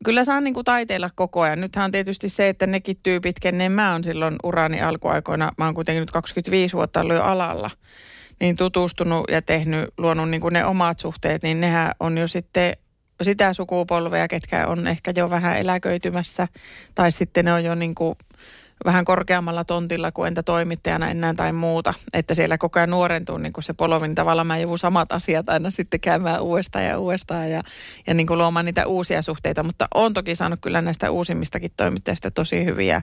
[SPEAKER 3] kyllä saan niin kuin taiteilla koko ajan. Nythän on tietysti se, että nekin tyypit, kenen mä oon silloin urani alkuaikoina, mä oon kuitenkin nyt 25 vuotta ollut jo alalla, niin tutustunut ja tehnyt, luonut niin kuin ne omat suhteet, niin nehän on jo sitten sitä sukupolvea, ketkä on ehkä jo vähän eläköitymässä tai sitten ne on jo niin kuin vähän korkeammalla tontilla kuin entä toimittajana enää tai muuta. Että siellä koko ajan nuorentuu niin kuin se polovi, niin tavallaan mä joudun samat asiat aina sitten käymään uudestaan ja uudestaan ja, ja niin kuin luomaan niitä uusia suhteita. Mutta on toki saanut kyllä näistä uusimmistakin toimittajista tosi hyviä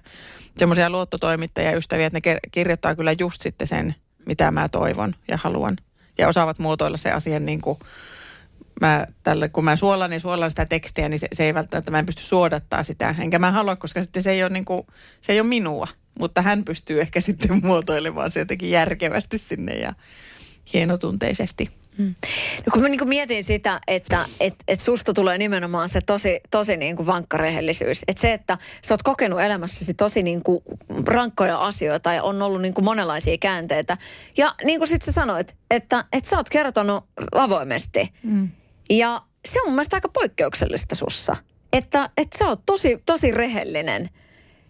[SPEAKER 3] semmoisia luottotoimittajia ystäviä, että ne kirjoittaa kyllä just sitten sen mitä mä toivon ja haluan. Ja osaavat muotoilla se asian niin kuin mä tälle, kun mä suolan, niin suolan sitä tekstiä, niin se, se ei välttämättä, mä en pysty suodattaa sitä. Enkä mä halua, koska sitten se ei ole, niin kuin, se ei ole minua. Mutta hän pystyy ehkä sitten muotoilemaan se jotenkin järkevästi sinne ja hienotunteisesti.
[SPEAKER 2] Mm. No kun mä niin mietin sitä, että et, et susta tulee nimenomaan se tosi, tosi niin kuin vankka rehellisyys. Että se, että sä oot kokenut elämässäsi tosi niin kuin rankkoja asioita ja on ollut niin kuin monenlaisia käänteitä. Ja niin kuin sit sä sanoit, että, että sä oot kertonut avoimesti. Mm. Ja se on mun mielestä aika poikkeuksellista sussa. Että, että sä oot tosi, tosi rehellinen.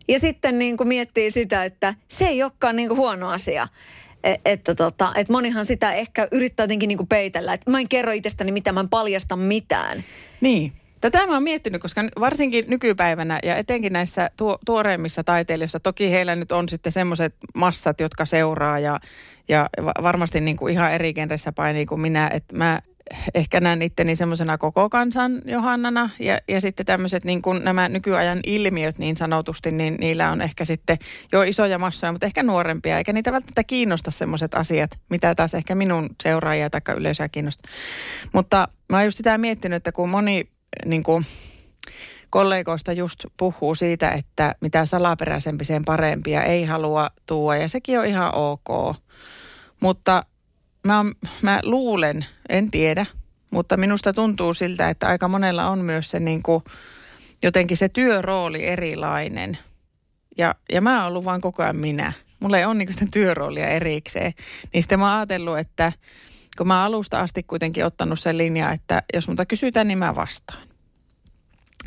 [SPEAKER 2] Ja sitten niin kuin miettii sitä, että se ei olekaan niin kuin huono asia. E, että, tota, että monihan sitä ehkä yrittää jotenkin niinku peitellä. Että mä en kerro itsestäni mitään, mä en paljasta mitään.
[SPEAKER 3] Niin. Tätä mä oon miettinyt, koska varsinkin nykypäivänä ja etenkin näissä tuo, tuoreimmissa taiteilijoissa, toki heillä nyt on sitten semmoiset massat, jotka seuraa ja, ja varmasti niin kuin ihan eri genressä painii kuin minä, että mä ehkä näen itteni semmoisena koko kansan Johannana ja, ja sitten tämmöiset niin kuin nämä nykyajan ilmiöt niin sanotusti, niin niillä on ehkä sitten jo isoja massoja, mutta ehkä nuorempia, eikä niitä välttämättä kiinnosta semmoiset asiat, mitä taas ehkä minun seuraajia tai yleisöä kiinnostaa. Mutta mä oon just sitä miettinyt, että kun moni niin kuin, kollegoista just puhuu siitä, että mitä salaperäisempi sen parempia ei halua tuua ja sekin on ihan ok. Mutta mä, mä luulen, en tiedä, mutta minusta tuntuu siltä, että aika monella on myös se niin kuin, jotenkin se työrooli erilainen. Ja, ja mä oon ollut vaan koko ajan minä. Mulla ei ole niin sitä työroolia erikseen. Niin sitten mä oon ajatellut, että kun mä alusta asti kuitenkin ottanut sen linja, että jos multa kysytään, niin mä vastaan.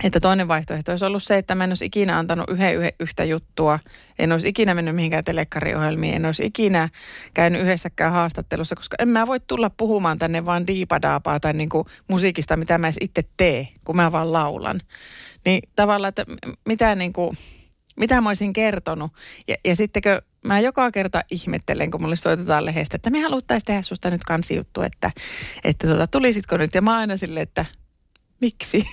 [SPEAKER 3] Että toinen vaihtoehto olisi ollut se, että mä en olisi ikinä antanut yhden, yhden yhtä juttua. En olisi ikinä mennyt mihinkään telekkariohjelmiin. En olisi ikinä käynyt yhdessäkään haastattelussa, koska en mä voi tulla puhumaan tänne vaan diipadaapaa tai niin kuin musiikista, mitä mä edes itse tee, kun mä vaan laulan. Niin tavallaan, että mitä niin kuin, mitä mä olisin kertonut. Ja, ja sittenkö mä joka kerta ihmettelen, kun mulle soitetaan lehdestä, että me haluttaisiin tehdä susta nyt kansijuttu, että, että tota, tulisitko nyt. Ja mä aina silleen, että miksi?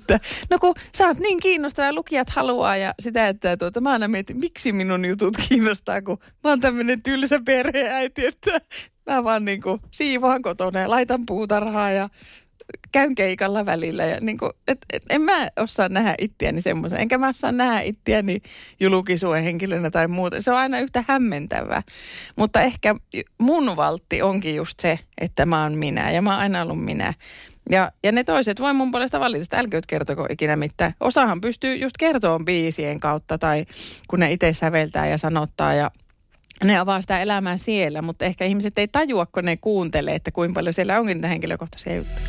[SPEAKER 3] no kun sä oot niin kiinnostava ja lukijat haluaa ja sitä, että tuota, mä aina mietin, miksi minun jutut kiinnostaa, kun mä oon tämmöinen tylsä perheäiti, että mä vaan niin kuin siivoan kotona ja laitan puutarhaa ja käyn keikalla välillä. Ja niin kuin, et, et, en mä osaa nähdä ittiäni semmoisen, enkä mä osaa nähdä ittiäni julkisuuden henkilönä tai muuta. Se on aina yhtä hämmentävää. Mutta ehkä mun valtti onkin just se, että mä oon minä ja mä oon aina ollut minä. Ja, ja ne toiset voi mun puolesta valita, että älkööt kertoko ikinä mitään. Osahan pystyy just kertoa biisien kautta tai kun ne itse säveltää ja sanottaa ja ne avaa sitä elämää siellä, mutta ehkä ihmiset ei tajua, kun ne kuuntelee, että kuinka paljon siellä onkin niitä henkilökohtaisia juttuja.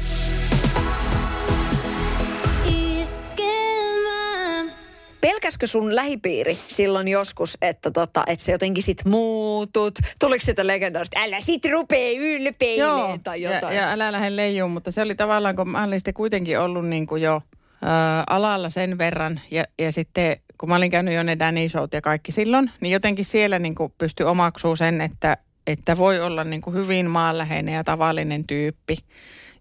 [SPEAKER 2] Pelkäskö sun lähipiiri silloin joskus, että, tota, että se jotenkin sit muutut? Tuliko sitä legendaarista, älä sit rupee ylpeilemään tai jotain?
[SPEAKER 3] Ja, ja älä lähde leijuun, mutta se oli tavallaan, kun mä olin sitten kuitenkin ollut niin kuin jo ää, alalla sen verran. Ja, ja sitten kun mä olin käynyt jo ne Danny Showt ja kaikki silloin, niin jotenkin siellä niin kuin pystyi omaksuu sen, että, että voi olla niin kuin hyvin maanläheinen ja tavallinen tyyppi.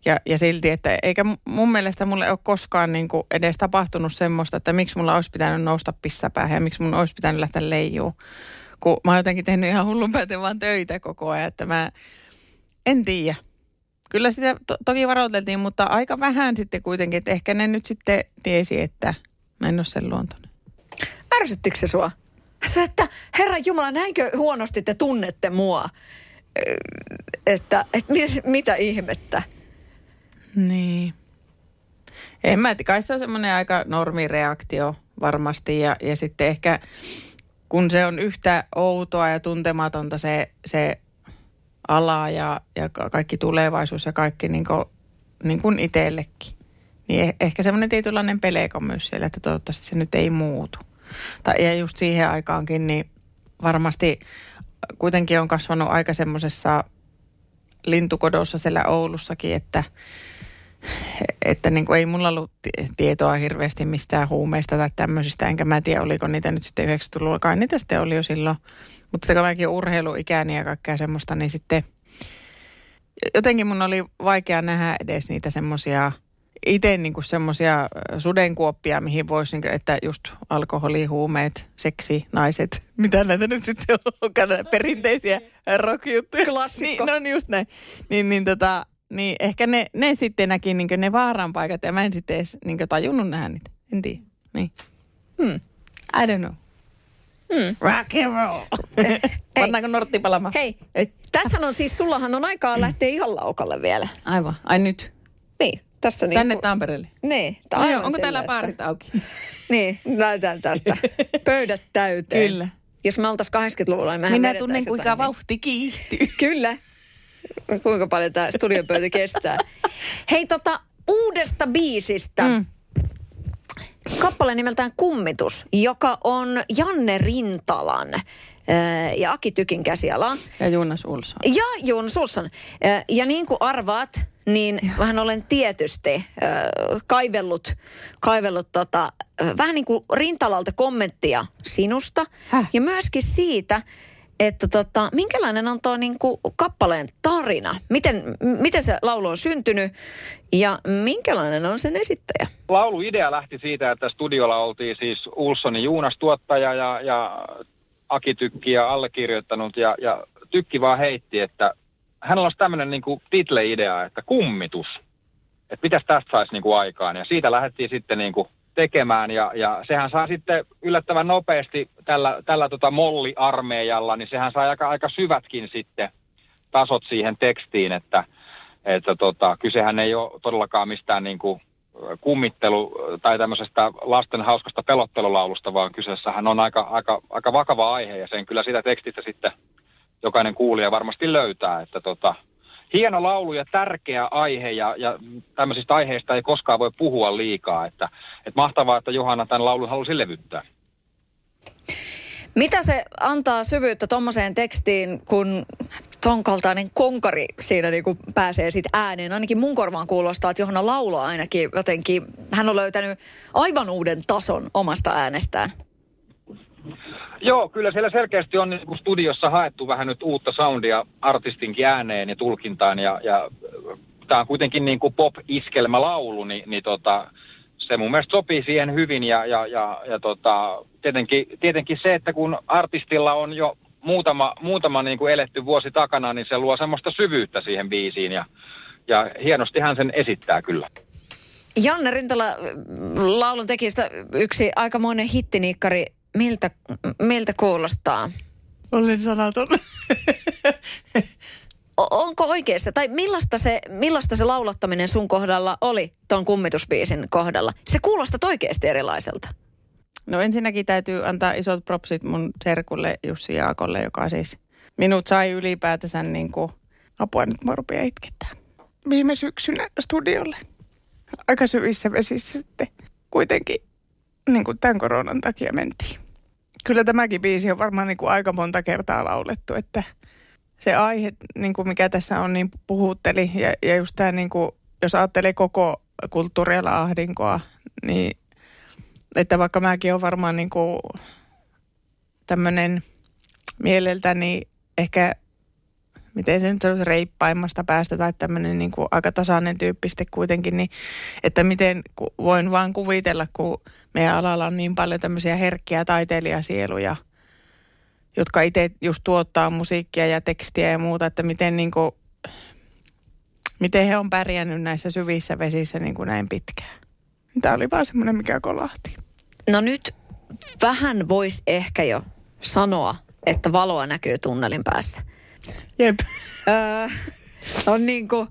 [SPEAKER 3] Ja, ja silti, että eikä mun mielestä mulle ole koskaan niin kuin edes tapahtunut semmoista, että miksi mulla olisi pitänyt nousta pissäpäähän ja miksi mun olisi pitänyt lähteä leijuun. Kun mä oon jotenkin tehnyt ihan hullun pääten vaan töitä koko ajan, että mä en tiedä. Kyllä sitä to- toki varoiteltiin, mutta aika vähän sitten kuitenkin, että ehkä ne nyt sitten tiesi, että mä en ole sen luontoinen.
[SPEAKER 2] Ärsyttikö se sua? Se, että herra Jumala, näinkö huonosti te tunnette mua? Että, että mit, mitä ihmettä?
[SPEAKER 3] Niin. En mä tiedä, kai se on semmoinen aika normireaktio varmasti ja, ja sitten ehkä kun se on yhtä outoa ja tuntematonta se, se ala ja, ja ka- kaikki tulevaisuus ja kaikki niin kuin, niin kuin itsellekin. Niin eh- ehkä semmoinen tietynlainen peleko myös siellä, että toivottavasti se nyt ei muutu. Tai, ja just siihen aikaankin, niin varmasti kuitenkin on kasvanut aika semmoisessa lintukodossa siellä Oulussakin, että, että niin kuin ei mulla ollut ti- tietoa hirveästi mistään huumeista tai tämmöisistä, enkä mä tiedä oliko niitä nyt sitten 90-luvulla, kai niitä sitten oli jo silloin. Mutta kun mäkin urheiluikäni ja kaikkea semmoista, niin sitten jotenkin mun oli vaikea nähdä edes niitä semmoisia itse niin semmoisia sudenkuoppia, mihin voisi, niin kuin, että just alkoholi, huumeet, seksi, naiset, mitä näitä nyt sitten onkaan näitä perinteisiä rock-juttuja.
[SPEAKER 2] Klassikko.
[SPEAKER 3] Niin, no niin just näin. Niin, niin, tota, niin ehkä ne, ne sitten näki niin ne vaaran paikat ja mä en sitten edes niin tajunnut nähdä niitä. En tiedä. Niin.
[SPEAKER 2] Hmm.
[SPEAKER 3] I don't know.
[SPEAKER 2] Hmm.
[SPEAKER 3] Rock and roll. Pannaanko nortti palamaan?
[SPEAKER 2] Hei,
[SPEAKER 3] Ei.
[SPEAKER 2] tässähän on siis, sullahan on aikaa lähteä ihan laukalle vielä.
[SPEAKER 3] Aivan. Ai nyt.
[SPEAKER 2] Niin, tässä niin
[SPEAKER 3] Tänne Tampereelle.
[SPEAKER 2] Niin,
[SPEAKER 3] No
[SPEAKER 2] aivan
[SPEAKER 3] joo, onko
[SPEAKER 2] sillä,
[SPEAKER 3] täällä
[SPEAKER 2] että-
[SPEAKER 3] baarit auki?
[SPEAKER 2] Niin, näytän tästä. Pöydät täyteen.
[SPEAKER 3] Kyllä.
[SPEAKER 2] Jos me oltaisiin 80-luvulla, niin mehän
[SPEAKER 3] Minä tunnen, kuinka
[SPEAKER 2] jotain,
[SPEAKER 3] vauhti kiihtyy.
[SPEAKER 2] Niin. Kyllä. Kuinka paljon tämä studiopöytä kestää. Hei tota, uudesta biisistä. Mm. Kappale nimeltään Kummitus, joka on Janne Rintalan ja Aki Tykin käsiala.
[SPEAKER 3] Ja Jonas Ulsson.
[SPEAKER 2] Ja Joon Sulsson. Ää, Ja niin kuin arvaat, niin vähän olen tietysti ää, kaivellut, kaivellut tota, vähän niin kuin rintalalta kommenttia sinusta.
[SPEAKER 3] Häh?
[SPEAKER 2] Ja myöskin siitä, että tota, minkälainen on tuo niin kuin kappaleen tarina. Miten, m- miten se laulu on syntynyt ja minkälainen on sen esittäjä?
[SPEAKER 4] lauluidea lähti siitä, että studiolla oltiin siis Ulssonin Juunas tuottaja ja, ja Aki Tykki ja allekirjoittanut ja, ja Tykki vaan heitti, että hänellä olisi tämmöinen niin title-idea, että kummitus. Että mitäs tästä saisi niin aikaan ja siitä lähdettiin sitten niin kuin tekemään ja, ja sehän saa sitten yllättävän nopeasti tällä, tällä tota molliarmeijalla, niin sehän saa aika, aika syvätkin sitten tasot siihen tekstiin, että, että tota, kysehän ei ole todellakaan mistään niin kuin kummittelu tai tämmöisestä lasten hauskasta pelottelulaulusta, vaan kyseessähän on aika, aika, aika vakava aihe ja sen kyllä sitä tekstistä sitten jokainen kuulija varmasti löytää, että tota, hieno laulu ja tärkeä aihe ja, ja tämmöisistä aiheista ei koskaan voi puhua liikaa, että, että mahtavaa, että Johanna tämän laulun halusi levyttää.
[SPEAKER 2] Mitä se antaa syvyyttä tuommoiseen tekstiin, kun ton kaltainen konkari siinä niinku pääsee sit ääneen? Ainakin mun korvaan kuulostaa, että Johanna laulaa ainakin jotenkin, hän on löytänyt aivan uuden tason omasta äänestään.
[SPEAKER 4] Joo, kyllä siellä selkeästi on niin kuin studiossa haettu vähän nyt uutta soundia artistinkin ääneen ja tulkintaan. Ja, ja tämä on kuitenkin niin kuin pop-iskelmälaulu, niin, niin tota, se mun mielestä sopii siihen hyvin. Ja, ja, ja, ja tota, tietenkin, tietenkin se, että kun artistilla on jo muutama, muutama niin kuin eletty vuosi takana, niin se luo semmoista syvyyttä siihen biisiin. Ja, ja hienosti hän sen esittää kyllä.
[SPEAKER 2] Janne Rintala, laulun tekijästä yksi aikamoinen hittiniikkari. Miltä, miltä kuulostaa?
[SPEAKER 3] Olin sanaton.
[SPEAKER 2] Onko oikeassa? Tai millaista se, millaista se laulattaminen sun kohdalla oli ton kummitusbiisin kohdalla? Se kuulostaa oikeasti erilaiselta.
[SPEAKER 3] No ensinnäkin täytyy antaa isot propsit mun serkulle Jussi Jaakolle, joka siis minut sai ylipäätänsä niin kuin, apua nyt mä rupean itkettää. Viime syksynä studiolle. Aika syvissä vesissä sitten kuitenkin niin kuin tämän koronan takia mentiin. Kyllä tämäkin biisi on varmaan niin kuin aika monta kertaa laulettu, että se aihe, niin kuin mikä tässä on, niin puhutteli. Ja, ja just tämä, niin kuin, jos ajattelee koko kulttuuriala ahdinkoa, niin että vaikka mäkin olen varmaan niin tämmöinen mieleltäni ehkä miten se nyt on reippaimmasta päästä tai tämmöinen niin aika tasainen tyyppiste kuitenkin, niin että miten voin vaan kuvitella, kun meidän alalla on niin paljon tämmöisiä herkkiä taiteilijasieluja, jotka itse just tuottaa musiikkia ja tekstiä ja muuta, että miten niin kuin, miten he on pärjännyt näissä syvissä vesissä niin kuin näin pitkään. Tämä oli vaan semmoinen, mikä kolahti.
[SPEAKER 2] No nyt vähän voisi ehkä jo sanoa, että valoa näkyy tunnelin päässä.
[SPEAKER 3] Jep.
[SPEAKER 2] Öö, on niin kuin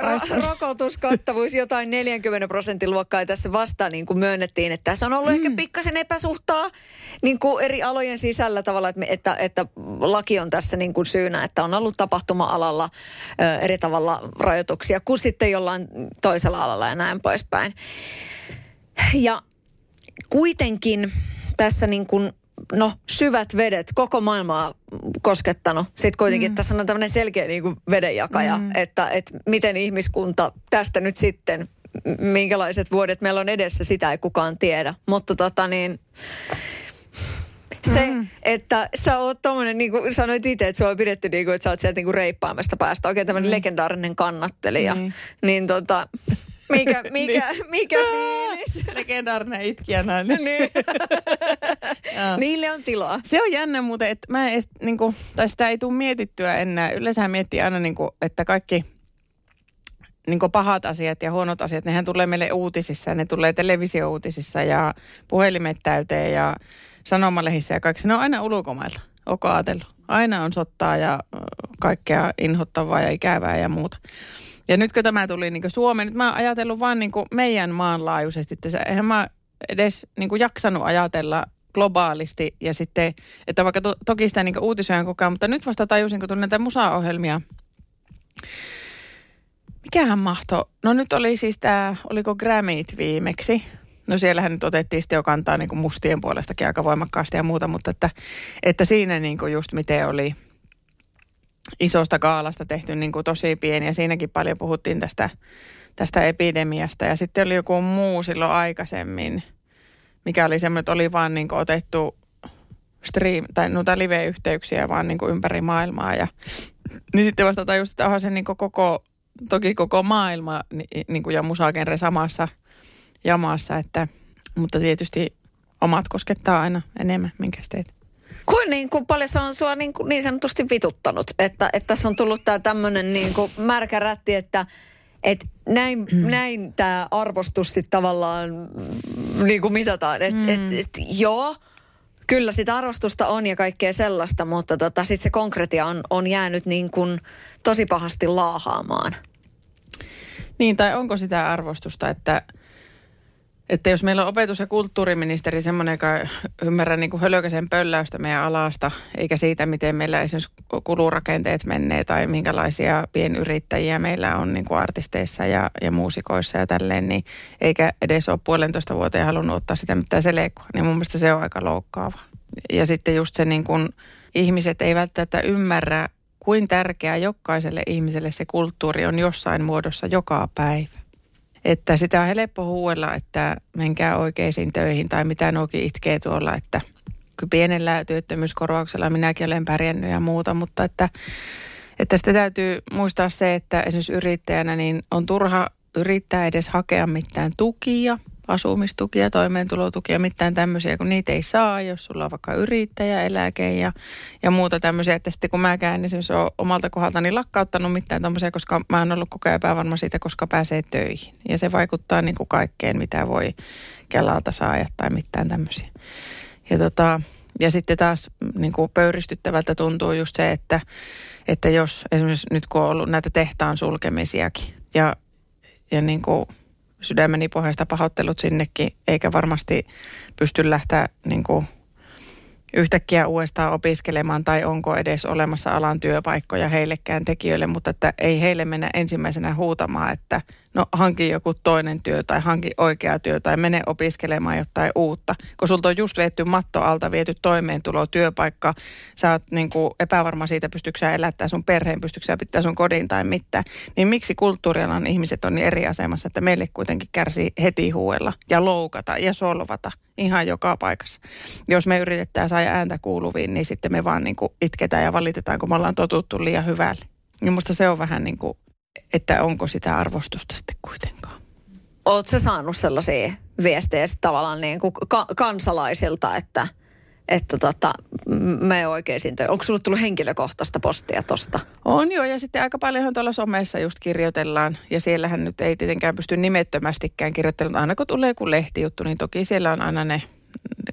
[SPEAKER 3] paistaa.
[SPEAKER 2] rokotuskattavuus jotain 40 prosentin luokkaa. Ja tässä vasta niin kuin myönnettiin, että tässä on ollut mm. ehkä pikkasen epäsuhtaa niin kuin eri alojen sisällä tavalla, että, että, että laki on tässä niin kuin syynä, että on ollut tapahtuma-alalla ö, eri tavalla rajoituksia kuin sitten jollain toisella alalla ja näin poispäin. Ja kuitenkin tässä niin kuin no, syvät vedet, koko maailmaa koskettanut. Sitten kuitenkin mm. tässä on tämmöinen selkeä niin kuin vedenjakaja, mm. että, että miten ihmiskunta tästä nyt sitten, minkälaiset vuodet meillä on edessä, sitä ei kukaan tiedä. Mutta tota niin, se, mm. että sä oot tommonen, niin kuin sanoit itse, että sua on pidetty niin kuin, että sä oot sieltä niin kuin reippaamasta päästä. Oikein tämmöinen mm. legendaarinen kannattelija. Mm. Niin tota, mikä, mikä, niin. mikä fiilis?
[SPEAKER 3] Legendaarinen itkijä nainen.
[SPEAKER 2] niin. Niille on tilaa.
[SPEAKER 3] Se on jännä muuten, että mä edes, niin kuin, tai sitä ei tule mietittyä enää. Yleensä miettii aina, niin kuin, että kaikki niin pahat asiat ja huonot asiat, nehän tulee meille uutisissa. Ne tulee televisiouutisissa ja puhelimet täyteen ja sanomalehissä ja kaikki. Ne on aina ulkomailta. Onko ajatellut? Aina on sottaa ja kaikkea inhottavaa ja ikävää ja muuta. Ja nyt kun tämä tuli niin Suomeen, nyt mä oon ajatellut vaan niin meidän maanlaajuisesti. Että eihän mä edes niin jaksanut ajatella globaalisti ja sitten, että vaikka to, toki sitä niin uutisojan koko ajan, mutta nyt vasta tajusin, kun tuli näitä musaohjelmia. Mikähän mahto? No nyt oli siis tämä, oliko Grammyt viimeksi? No siellähän nyt otettiin sitten jo kantaa niin mustien puolestakin aika voimakkaasti ja muuta, mutta että, että siinä niin just miten oli isosta kaalasta tehty niin kuin tosi pieni ja siinäkin paljon puhuttiin tästä, tästä epidemiasta. Ja sitten oli joku muu silloin aikaisemmin, mikä oli semmoinen, että oli vaan niin kuin otettu stream, tai noita live-yhteyksiä vaan niin kuin ympäri maailmaa. Ja, niin sitten vasta tajus, että onhan se niin kuin koko, toki koko maailma niin kuin ja musagenre samassa jamassa, että, mutta tietysti omat koskettaa aina enemmän, minkä teet.
[SPEAKER 2] Kuin, niin kuin paljon se on sua niin, kuin niin sanotusti vituttanut, että, että tässä on tullut tämä tämmöinen niin kuin märkä rätti, että et näin, mm. näin tämä arvostus sitten tavallaan niin kuin mitataan. Että mm. et, et, joo, kyllä sitä arvostusta on ja kaikkea sellaista, mutta tota, sitten se konkretia on, on jäänyt niin kuin tosi pahasti laahaamaan.
[SPEAKER 3] Niin, tai onko sitä arvostusta, että että jos meillä on opetus- ja kulttuuriministeri semmoinen, joka ymmärrä niin kuin hölökäsen pölläystä meidän alasta, eikä siitä, miten meillä esimerkiksi kulurakenteet menee tai minkälaisia pienyrittäjiä meillä on niin kuin artisteissa ja, ja muusikoissa ja tälleen, niin eikä edes ole puolentoista vuoteen halunnut ottaa sitä mitään selekkoa, niin mun mielestä se on aika loukkaava. Ja sitten just se niin kuin, ihmiset ei välttämättä ymmärrä, kuin tärkeää jokaiselle ihmiselle se kulttuuri on jossain muodossa joka päivä. Että sitä on helppo huuella, että menkää oikeisiin töihin tai mitä nuokin itkee tuolla, että pienellä työttömyyskorvauksella minäkin olen pärjännyt ja muuta, mutta että, että sitä täytyy muistaa se, että esimerkiksi yrittäjänä niin on turha yrittää edes hakea mitään tukia – asumistukia, toimeentulotukia, mitään tämmöisiä, kun niitä ei saa, jos sulla on vaikka yrittäjä, eläke ja, ja muuta tämmöisiä. Että sitten kun mäkään esimerkiksi olen omalta kohdaltani lakkauttanut mitään tämmöisiä, koska mä oon ollut koko ajan epävarma siitä, koska pääsee töihin. Ja se vaikuttaa niin kuin kaikkeen, mitä voi Kelalta saada tai mitään tämmöisiä. Ja, tota, ja sitten taas niin kuin pöyristyttävältä tuntuu just se, että, että jos esimerkiksi nyt kun on ollut näitä tehtaan sulkemisiakin ja, ja niin kuin sydämeni pohjasta pahoittelut sinnekin, eikä varmasti pysty lähteä niin kuin yhtäkkiä uudestaan opiskelemaan tai onko edes olemassa alan työpaikkoja heillekään tekijöille, mutta että ei heille mennä ensimmäisenä huutamaan, että no hanki joku toinen työ tai hanki oikea työ tai mene opiskelemaan jotain uutta. Kun sulta on just viety matto alta, viety toimeentulo, työpaikka, sä oot niin kuin epävarma siitä, pystyykö sä elättää sun perheen, pystyykö sä pitää sun kodin tai mitään. Niin miksi kulttuurialan ihmiset on niin eri asemassa, että meille kuitenkin kärsii heti huuella ja loukata ja solvata ihan joka paikassa. Jos me yritetään saada ääntä kuuluviin, niin sitten me vaan niin kuin itketään ja valitetaan, kun me ollaan totuttu liian hyvälle. Niin musta se on vähän niin kuin että onko sitä arvostusta sitten kuitenkaan.
[SPEAKER 2] Oletko saanut sellaisia viestejä tavallaan niin kuin ka- kansalaisilta, että, että tota, me oikeisiin töihin? Onko sinulle tullut henkilökohtaista postia tosta?
[SPEAKER 3] On joo, ja sitten aika paljonhan tuolla somessa just kirjoitellaan, ja siellähän nyt ei tietenkään pysty nimettömästikään kirjoittelemaan. Aina kun tulee joku lehtijuttu, niin toki siellä on aina ne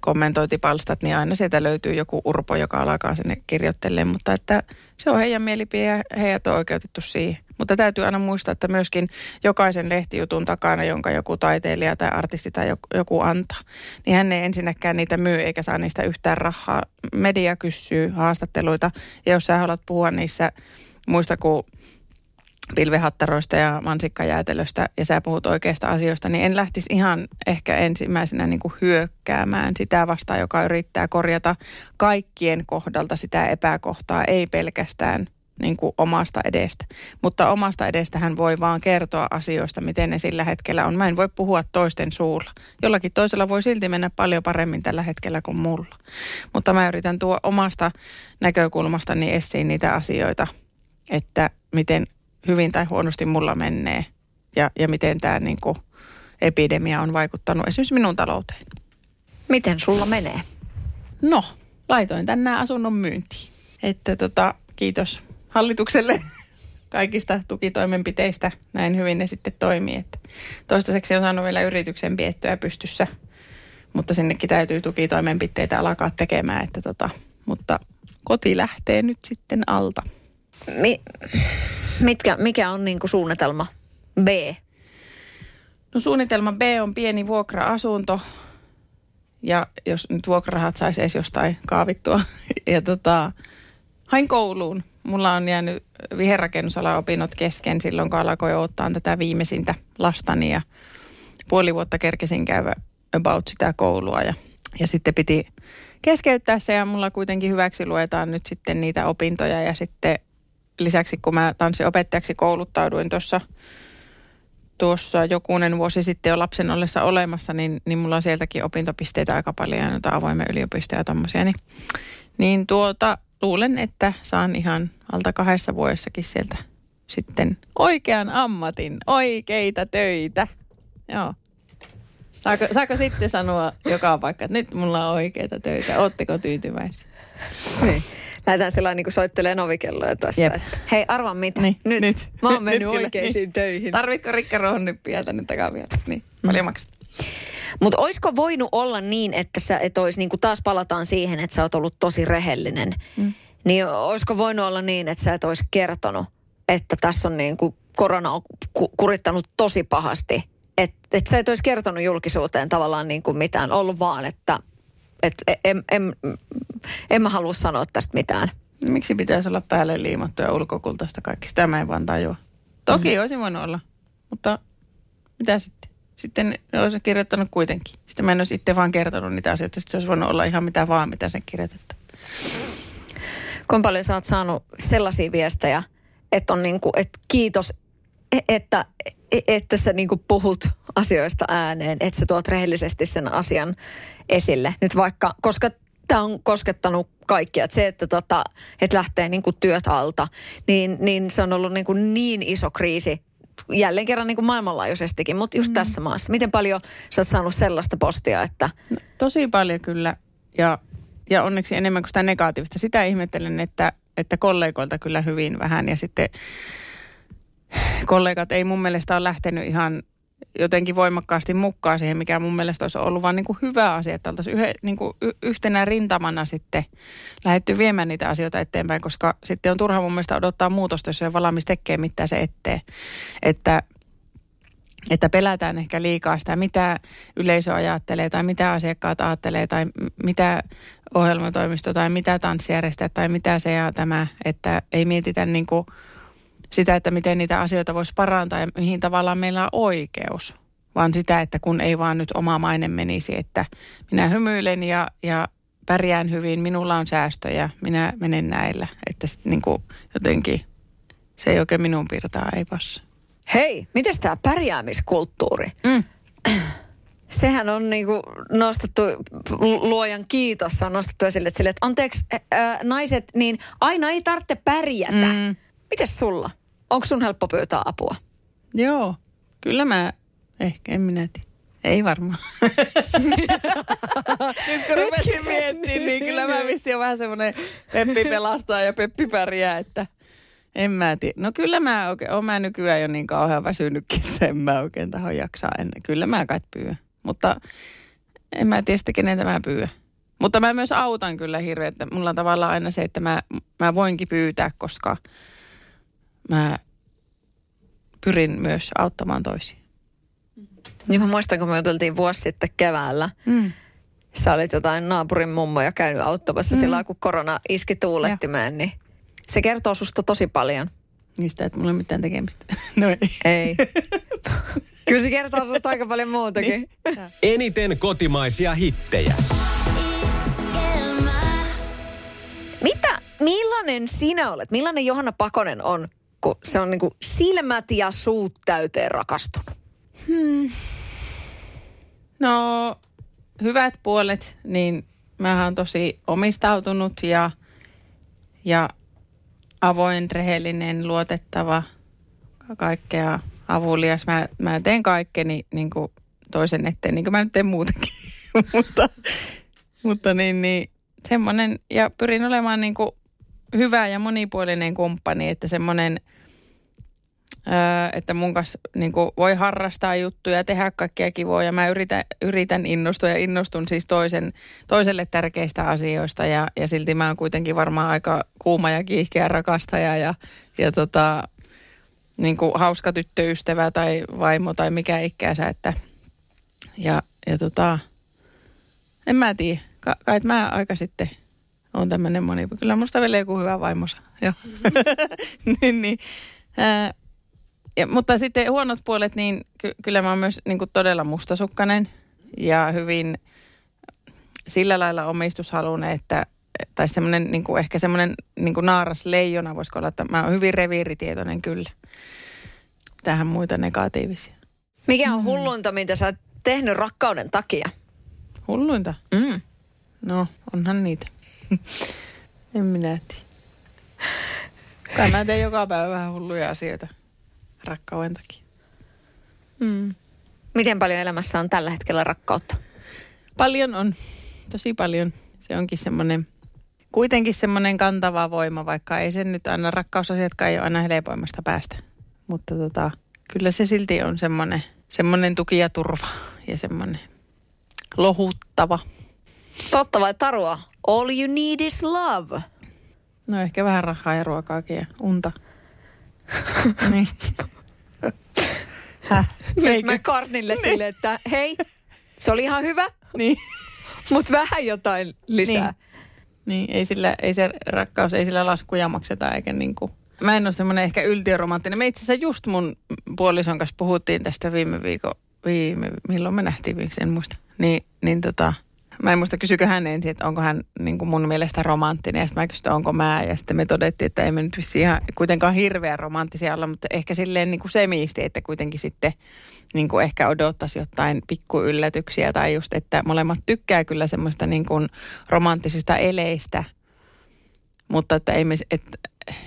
[SPEAKER 3] kommentointipalstat, niin aina sieltä löytyy joku urpo, joka alkaa sinne kirjoittelemaan. Mutta että se on heidän mielipide ja heidät on oikeutettu siihen. Mutta täytyy aina muistaa, että myöskin jokaisen lehtijutun takana, jonka joku taiteilija tai artisti tai joku antaa, niin hän ei ensinnäkään niitä myy eikä saa niistä yhtään rahaa. Media kysyy haastatteluita ja jos sä haluat puhua niissä muista kuin pilvehattaroista ja mansikkajäätelöstä ja sä puhut oikeista asioista, niin en lähtisi ihan ehkä ensimmäisenä niin kuin hyökkäämään sitä vastaan, joka yrittää korjata kaikkien kohdalta sitä epäkohtaa, ei pelkästään niin kuin omasta edestä. Mutta omasta edestä hän voi vaan kertoa asioista, miten ne sillä hetkellä on. Mä en voi puhua toisten suulla. Jollakin toisella voi silti mennä paljon paremmin tällä hetkellä kuin mulla. Mutta mä yritän tuo omasta näkökulmastani esiin niitä asioita, että miten hyvin tai huonosti mulla menee ja, ja miten tämä niin kuin epidemia on vaikuttanut esimerkiksi minun talouteen.
[SPEAKER 2] Miten sulla menee?
[SPEAKER 3] No, laitoin tänään asunnon myyntiin. Että tota, kiitos hallitukselle kaikista tukitoimenpiteistä. Näin hyvin ne sitten toimii. Että toistaiseksi on saanut vielä yrityksen piettyä pystyssä, mutta sinnekin täytyy tukitoimenpiteitä alkaa tekemään. Että tota, mutta koti lähtee nyt sitten alta.
[SPEAKER 2] Mi- mitkä, mikä on niin kuin suunnitelma B?
[SPEAKER 3] No suunnitelma B on pieni vuokra-asunto. Ja jos nyt vuokrarahat saisi edes jostain kaavittua. Ja tota, hain kouluun. Mulla on jäänyt viherrakennusalan opinnot kesken silloin, kun alkoi ottaa tätä viimeisintä lastani. Ja puoli vuotta kerkesin käydä about sitä koulua. Ja, ja sitten piti keskeyttää se ja mulla kuitenkin hyväksi luetaan nyt sitten niitä opintoja. Ja sitten lisäksi kun mä tanssiopettajaksi kouluttauduin tuossa tuossa jokunen vuosi sitten jo lapsen ollessa olemassa, niin, niin mulla on sieltäkin opintopisteitä aika paljon ja noita avoimen yliopistoja ja tommosia. Niin, niin tuota, luulen, että saan ihan alta kahdessa vuodessakin sieltä sitten oikean ammatin, oikeita töitä. Joo. Saako, saako sitten sanoa joka paikka, että nyt mulla on oikeita töitä, ootteko tyytyväisiä?
[SPEAKER 2] Niin. Lähdetään sellainen niin soittelee novikelloja tuossa. Että, hei, arva mitä, niin, nyt, nyt, mä oon mennyt nyt oikeisiin niin. töihin.
[SPEAKER 3] Tarvitko rikkaruohonnyppiä tänne takavieltä? Niin, paljon mm. maksat.
[SPEAKER 2] Mutta olisiko voinut olla niin, että sä et olisi, niin taas palataan siihen, että sä oot ollut tosi rehellinen. Mm. Niin olisiko voinut olla niin, että sä et olisi kertonut, että tässä on niin kuin korona on kurittanut tosi pahasti. Että et sä et olisi kertonut julkisuuteen tavallaan niin kuin mitään, ollut vaan, että et en, en, en mä halua sanoa tästä mitään.
[SPEAKER 3] Miksi pitäisi olla päälle liimattu ja ulkokultaista kaikki? Sitä mä en vaan tajua. Toki mm-hmm. olisi voinut olla, mutta mitä sitten? Sitten olisin kirjoittanut kuitenkin. Sitten mä en olisi itse vaan kertonut niitä asioita. Sitten se olisi voinut olla ihan mitä vaan, mitä sen kirjoitettu.
[SPEAKER 2] Kuinka paljon sä oot saanut sellaisia viestejä, että on niin kuin, että kiitos, e, että, e, että sä niin kuin puhut asioista ääneen, että sä tuot rehellisesti sen asian esille. Nyt vaikka, koska tämä on koskettanut kaikkia. Että se, että, tota, että lähtee niin kuin työt alta, niin, niin se on ollut niin, kuin niin iso kriisi jälleen kerran niin kuin maailmanlaajuisestikin, mutta just mm. tässä maassa. Miten paljon sä oot saanut sellaista postia, että...
[SPEAKER 3] No, tosi paljon kyllä ja, ja onneksi enemmän kuin sitä negatiivista. Sitä ihmettelen, että, että kollegoilta kyllä hyvin vähän ja sitten kollegat ei mun mielestä ole lähtenyt ihan jotenkin voimakkaasti mukaan siihen, mikä mun mielestä olisi ollut vaan niin kuin hyvä asia, että oltaisiin yhe, niin kuin yhtenä rintamana sitten lähdetty viemään niitä asioita eteenpäin, koska sitten on turha mun mielestä odottaa muutosta, jos ei valmis tekemään mitään se eteen. Että että pelätään ehkä liikaa sitä, mitä yleisö ajattelee tai mitä asiakkaat ajattelee tai mitä ohjelmatoimisto tai mitä tanssijärjestäjät tai mitä se ja tämä, että ei mietitä niin kuin sitä, että miten niitä asioita voisi parantaa ja mihin tavallaan meillä on oikeus. Vaan sitä, että kun ei vaan nyt oma maine menisi, että minä hymyilen ja, ja pärjään hyvin, minulla on säästöjä, minä menen näillä. Että sitten niin kuin jotenkin se ei oikein minun pirtaa, ei passi.
[SPEAKER 2] Hei, miten tämä pärjäämiskulttuuri?
[SPEAKER 3] Mm.
[SPEAKER 2] Sehän on niinku nostettu, luojan kiitos, on nostettu esille, että, sille, että anteeksi ää, naiset, niin aina ei tarvitse pärjätä. Mm. Mites sulla? Onko sun helppo pyytää apua?
[SPEAKER 3] Joo, kyllä mä, ehkä en minä tiedä. Ei varmaan. Nyt kun rupesin miettimään, niin kyllä mä vissiin on vähän semmoinen Peppi pelastaa ja Peppi pärjää, että en mä tiedä. No kyllä mä oikein, oon mä nykyään jo niin kauhean väsynytkin, että en mä oikein taho jaksaa ennen. Kyllä mä kai pyydän. Mutta en mä tiedä sitten, keneltä mä pyydän. Mutta mä myös autan kyllä hirveän, että mulla on tavallaan aina se, että mä, mä voinkin pyytää, koska mä pyrin myös auttamaan toisia.
[SPEAKER 2] Niin mä muistan, kun me juteltiin vuosi sitten keväällä. Mm. Sä olit jotain naapurin mummoja käynyt auttamassa mm. silloin, kun korona iski tuulettimeen, niin se kertoo susta tosi paljon.
[SPEAKER 3] Niistä, että mulla ei ole mitään tekemistä. No ei.
[SPEAKER 2] Ei. Kyllä se kertoo susta aika paljon muutakin. Niin.
[SPEAKER 1] Eniten kotimaisia hittejä.
[SPEAKER 2] Mitä, millainen sinä olet? Millainen Johanna Pakonen on, kun se on niinku silmät ja suut täyteen rakastunut? Hmm.
[SPEAKER 3] No, hyvät puolet, niin mä oon tosi omistautunut ja, ja avoin, rehellinen, luotettava, kaikkea avulias. Mä, mä teen kaikkeni niin kuin toisen eteen, niin kuin mä nyt teen muutenkin. mutta, mutta niin, niin semmoinen, ja pyrin olemaan niin kuin hyvä ja monipuolinen kumppani, että semmoinen, että mun kanssa niin kuin voi harrastaa juttuja, tehdä kaikkia kivoja. Mä yritän, yritän innostua ja innostun siis toisen, toiselle tärkeistä asioista ja, ja silti mä oon kuitenkin varmaan aika kuuma ja kiihkeä rakastaja ja, ja tota, niin kuin hauska tyttöystävä tai vaimo tai mikä ikänsä, että ja, ja tota, en mä tiedä, Ka- kai mä aika sitten on tämmöinen moni, kyllä musta vielä joku hyvä vaimosa, joo. niin, niin. Ää, ja, mutta sitten huonot puolet, niin ky- kyllä mä oon myös niin kuin todella mustasukkainen ja hyvin sillä lailla omistushalunen, että tai semmoinen niin kuin ehkä semmoinen niin kuin naaras leijona voisiko olla, että mä oon hyvin reviiritietoinen kyllä. Tähän muita negatiivisia.
[SPEAKER 2] Mikä on hullunta, mitä sä oot tehnyt rakkauden takia?
[SPEAKER 3] Hulluinta?
[SPEAKER 2] Mm.
[SPEAKER 3] No, onhan niitä. en minä tiedä. Kai mä teen joka päivä vähän hulluja asioita rakkauden takia.
[SPEAKER 2] Mm. Miten paljon elämässä on tällä hetkellä rakkautta?
[SPEAKER 3] Paljon on, tosi paljon. Se onkin semmoinen, kuitenkin semmoinen kantava voima, vaikka ei se nyt aina rakkausasiatkaan ei ole aina helpoimmasta päästä. Mutta tota, kyllä se silti on semmoinen, semmoinen tuki ja turva ja semmoinen lohuttava.
[SPEAKER 2] Totta vai tarua? All you need is love.
[SPEAKER 3] No ehkä vähän rahaa ja ruokaakin ja unta. niin.
[SPEAKER 2] Häh? Nyt mä Karnille niin. sille, että hei, se oli ihan hyvä,
[SPEAKER 3] niin.
[SPEAKER 2] mutta vähän jotain lisää.
[SPEAKER 3] Niin. niin, ei, sillä, ei se rakkaus, ei sillä laskuja makseta eikä niinku. Mä en ole semmoinen ehkä yltiöromanttinen. Me itse asiassa just mun puolison kanssa puhuttiin tästä viime viikon, viime, milloin me nähtiin en muista. Niin, niin tota, Mä en muista, kysykö hän ensin, että onko hän niin kuin mun mielestä romanttinen. Ja sitten mä kysyin, onko mä. Ja sitten me todettiin, että ei me nyt ihan kuitenkaan hirveän romanttisia olla, mutta ehkä silleen niin kuin semiisti, että kuitenkin sitten niin kuin ehkä odottaisi jotain pikkuyllätyksiä. Tai just, että molemmat tykkää kyllä semmoista niin kuin romanttisista eleistä. Mutta että, ei me, että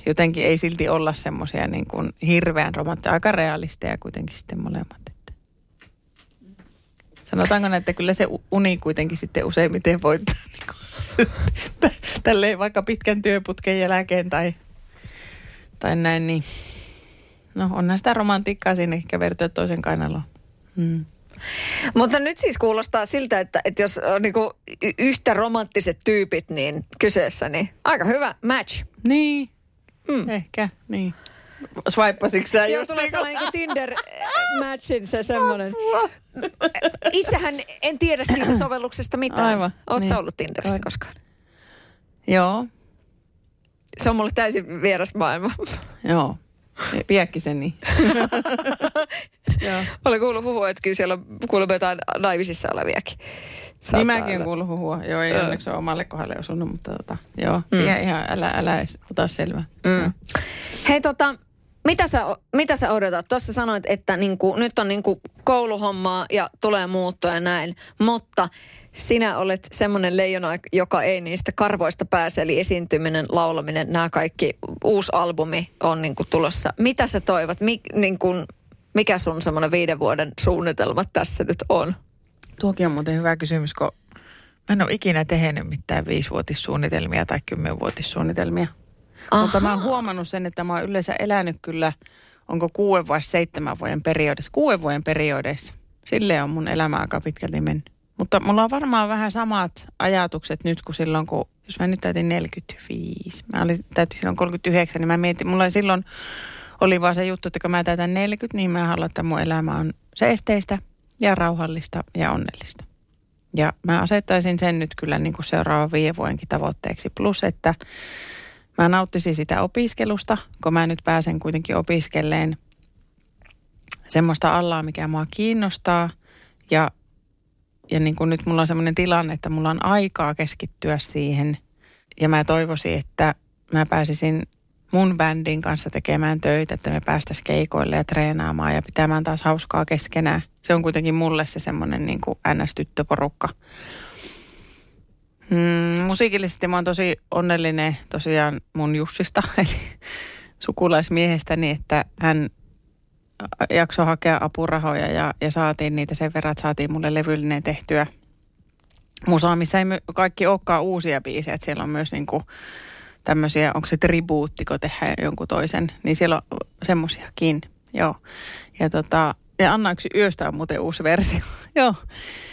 [SPEAKER 3] jotenkin ei silti olla semmoisia niin kuin hirveän romanttisia, aika realisteja kuitenkin sitten molemmat. Sanotaanko että kyllä se uni kuitenkin sitten useimmiten voittaa niin tälleen vaikka pitkän työputken jälkeen tai, tai näin, niin no onhan sitä romantiikkaa siinä ehkä vertoa toisen kainaloon. Hmm.
[SPEAKER 2] Mutta nyt siis kuulostaa siltä, että, että jos on niin yhtä romanttiset tyypit niin kyseessä, niin aika hyvä match.
[SPEAKER 3] Niin, hmm. ehkä, niin. Swipasitko sä
[SPEAKER 2] Joo, tulee niinku? sellainen Tinder-matchin se semmoinen. Itsehän en tiedä siitä sovelluksesta mitään. Aivan. Oletko niin. ollut Tinderissä Aivan. koskaan?
[SPEAKER 3] Joo.
[SPEAKER 2] Se on mulle täysin vieras maailma.
[SPEAKER 3] Joo. Piäkkiseni. Joo.
[SPEAKER 2] Olen kuullut huhua, että kyllä siellä on kuulemma jotain naivisissa oleviakin. Saattaa
[SPEAKER 3] Niin mäkin olen kuullut huhua. Joo, ei onneksi ole omalle kohdalle osunut, mutta tota, joo. Mm. Ihan, älä, älä ota selvää.
[SPEAKER 2] Mm. Hei tota, mitä sä, mitä sä odotat? Tuossa sanoit, että niinku, nyt on niinku kouluhommaa ja tulee muuttoa ja näin, mutta sinä olet semmoinen leijona, joka ei niistä karvoista pääse, eli esiintyminen, laulaminen, nämä kaikki, uusi albumi on niinku tulossa. Mitä sä toivot? Mik, niinku, mikä sun semmoinen viiden vuoden suunnitelma tässä nyt on?
[SPEAKER 3] Tuokin on muuten hyvä kysymys, kun mä en ole ikinä tehnyt mitään viisivuotissuunnitelmia tai kymmenvuotissuunnitelmia. Aha. Mutta mä oon huomannut sen, että mä oon yleensä elänyt kyllä, onko kuuden vai seitsemän vuoden periodeissa, kuuden vuoden periodeissa. Silleen on mun elämä aika pitkälti mennyt. Mutta mulla on varmaan vähän samat ajatukset nyt kuin silloin, kun, jos mä nyt täytin 45. Mä olin, täytin silloin 39, niin mä mietin, mulla silloin oli vaan se juttu, että kun mä täytän 40, niin mä haluan, että mun elämä on seesteistä ja rauhallista ja onnellista. Ja mä asettaisin sen nyt kyllä niin kuin seuraavan viiden vuodenkin tavoitteeksi. Plus, että mä nauttisin sitä opiskelusta, kun mä nyt pääsen kuitenkin opiskelleen semmoista allaa, mikä mua kiinnostaa. Ja, ja niin kuin nyt mulla on semmoinen tilanne, että mulla on aikaa keskittyä siihen. Ja mä toivoisin, että mä pääsisin mun bändin kanssa tekemään töitä, että me päästäisiin keikoille ja treenaamaan ja pitämään taas hauskaa keskenään. Se on kuitenkin mulle se semmoinen niin kuin NS-tyttöporukka. Mm, musiikillisesti mä oon tosi onnellinen tosiaan mun Jussista, eli sukulaismiehestäni, että hän jaksoi hakea apurahoja ja, ja saatiin niitä sen verran, että saatiin mulle levyllinen tehtyä musaa, missä ei kaikki olekaan uusia biisejä, että siellä on myös niinku tämmöisiä, onko se tribuutti, kun tehdään jonkun toisen, niin siellä on semmosiakin, joo. Ja tota, ja Anna yksi yöstä on muuten uusi versio, joo.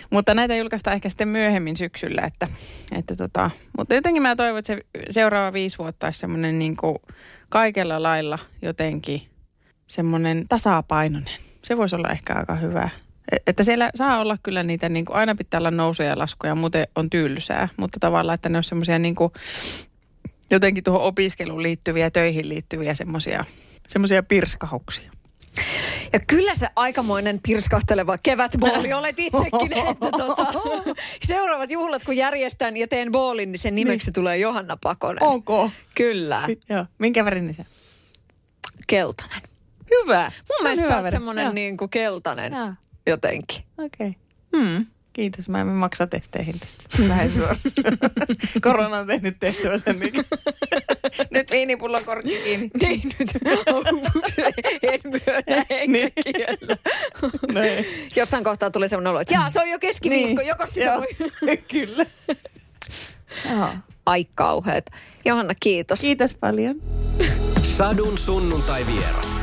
[SPEAKER 3] Mutta näitä julkaistaan ehkä sitten myöhemmin syksyllä, että, että tota, mutta jotenkin mä toivon, että se seuraava viisi vuotta olisi semmoinen niin kaikella lailla jotenkin semmoinen tasapainoinen. Se voisi olla ehkä aika hyvä. E- Että siellä saa olla kyllä niitä, niin kuin, aina pitää olla nousuja ja laskuja, muuten on tylsää. Mutta tavallaan, että ne on semmoisia niin jotenkin tuohon opiskeluun liittyviä, töihin liittyviä semmoisia semmoisia.
[SPEAKER 2] Ja kyllä se aikamoinen pirskahteleva kevätbooli olet itsekin. Että tota, seuraavat juhlat, kun järjestän ja teen boolin, niin sen nimeksi tulee Johanna Pakonen.
[SPEAKER 3] Onko?
[SPEAKER 2] Kyllä,
[SPEAKER 3] Joo. Minkä värinen se?
[SPEAKER 2] keltainen.
[SPEAKER 3] Hyvä.
[SPEAKER 2] Mun mielestä sä oot semmonen niin kuin keltainen
[SPEAKER 3] Joo.
[SPEAKER 2] jotenkin.
[SPEAKER 3] Okei. Okay.
[SPEAKER 2] Hmm.
[SPEAKER 3] Kiitos, mä en maksa testeihin tästä. Näin suoraan. Korona on tehnyt tehtyä sen. Niin. Nyt viinipullon korkki kiinni.
[SPEAKER 2] Niin nyt. en myönnä enkä
[SPEAKER 3] Niin.
[SPEAKER 2] kiellä.
[SPEAKER 3] No ei.
[SPEAKER 2] Jossain kohtaa tulee semmoinen olo, että jaa, se on jo keskiviikko, niin. joko sitä voi...
[SPEAKER 3] Kyllä. Joo.
[SPEAKER 2] Ai kauheet. Johanna, kiitos.
[SPEAKER 3] Kiitos paljon.
[SPEAKER 1] Sadun sunnuntai vieras.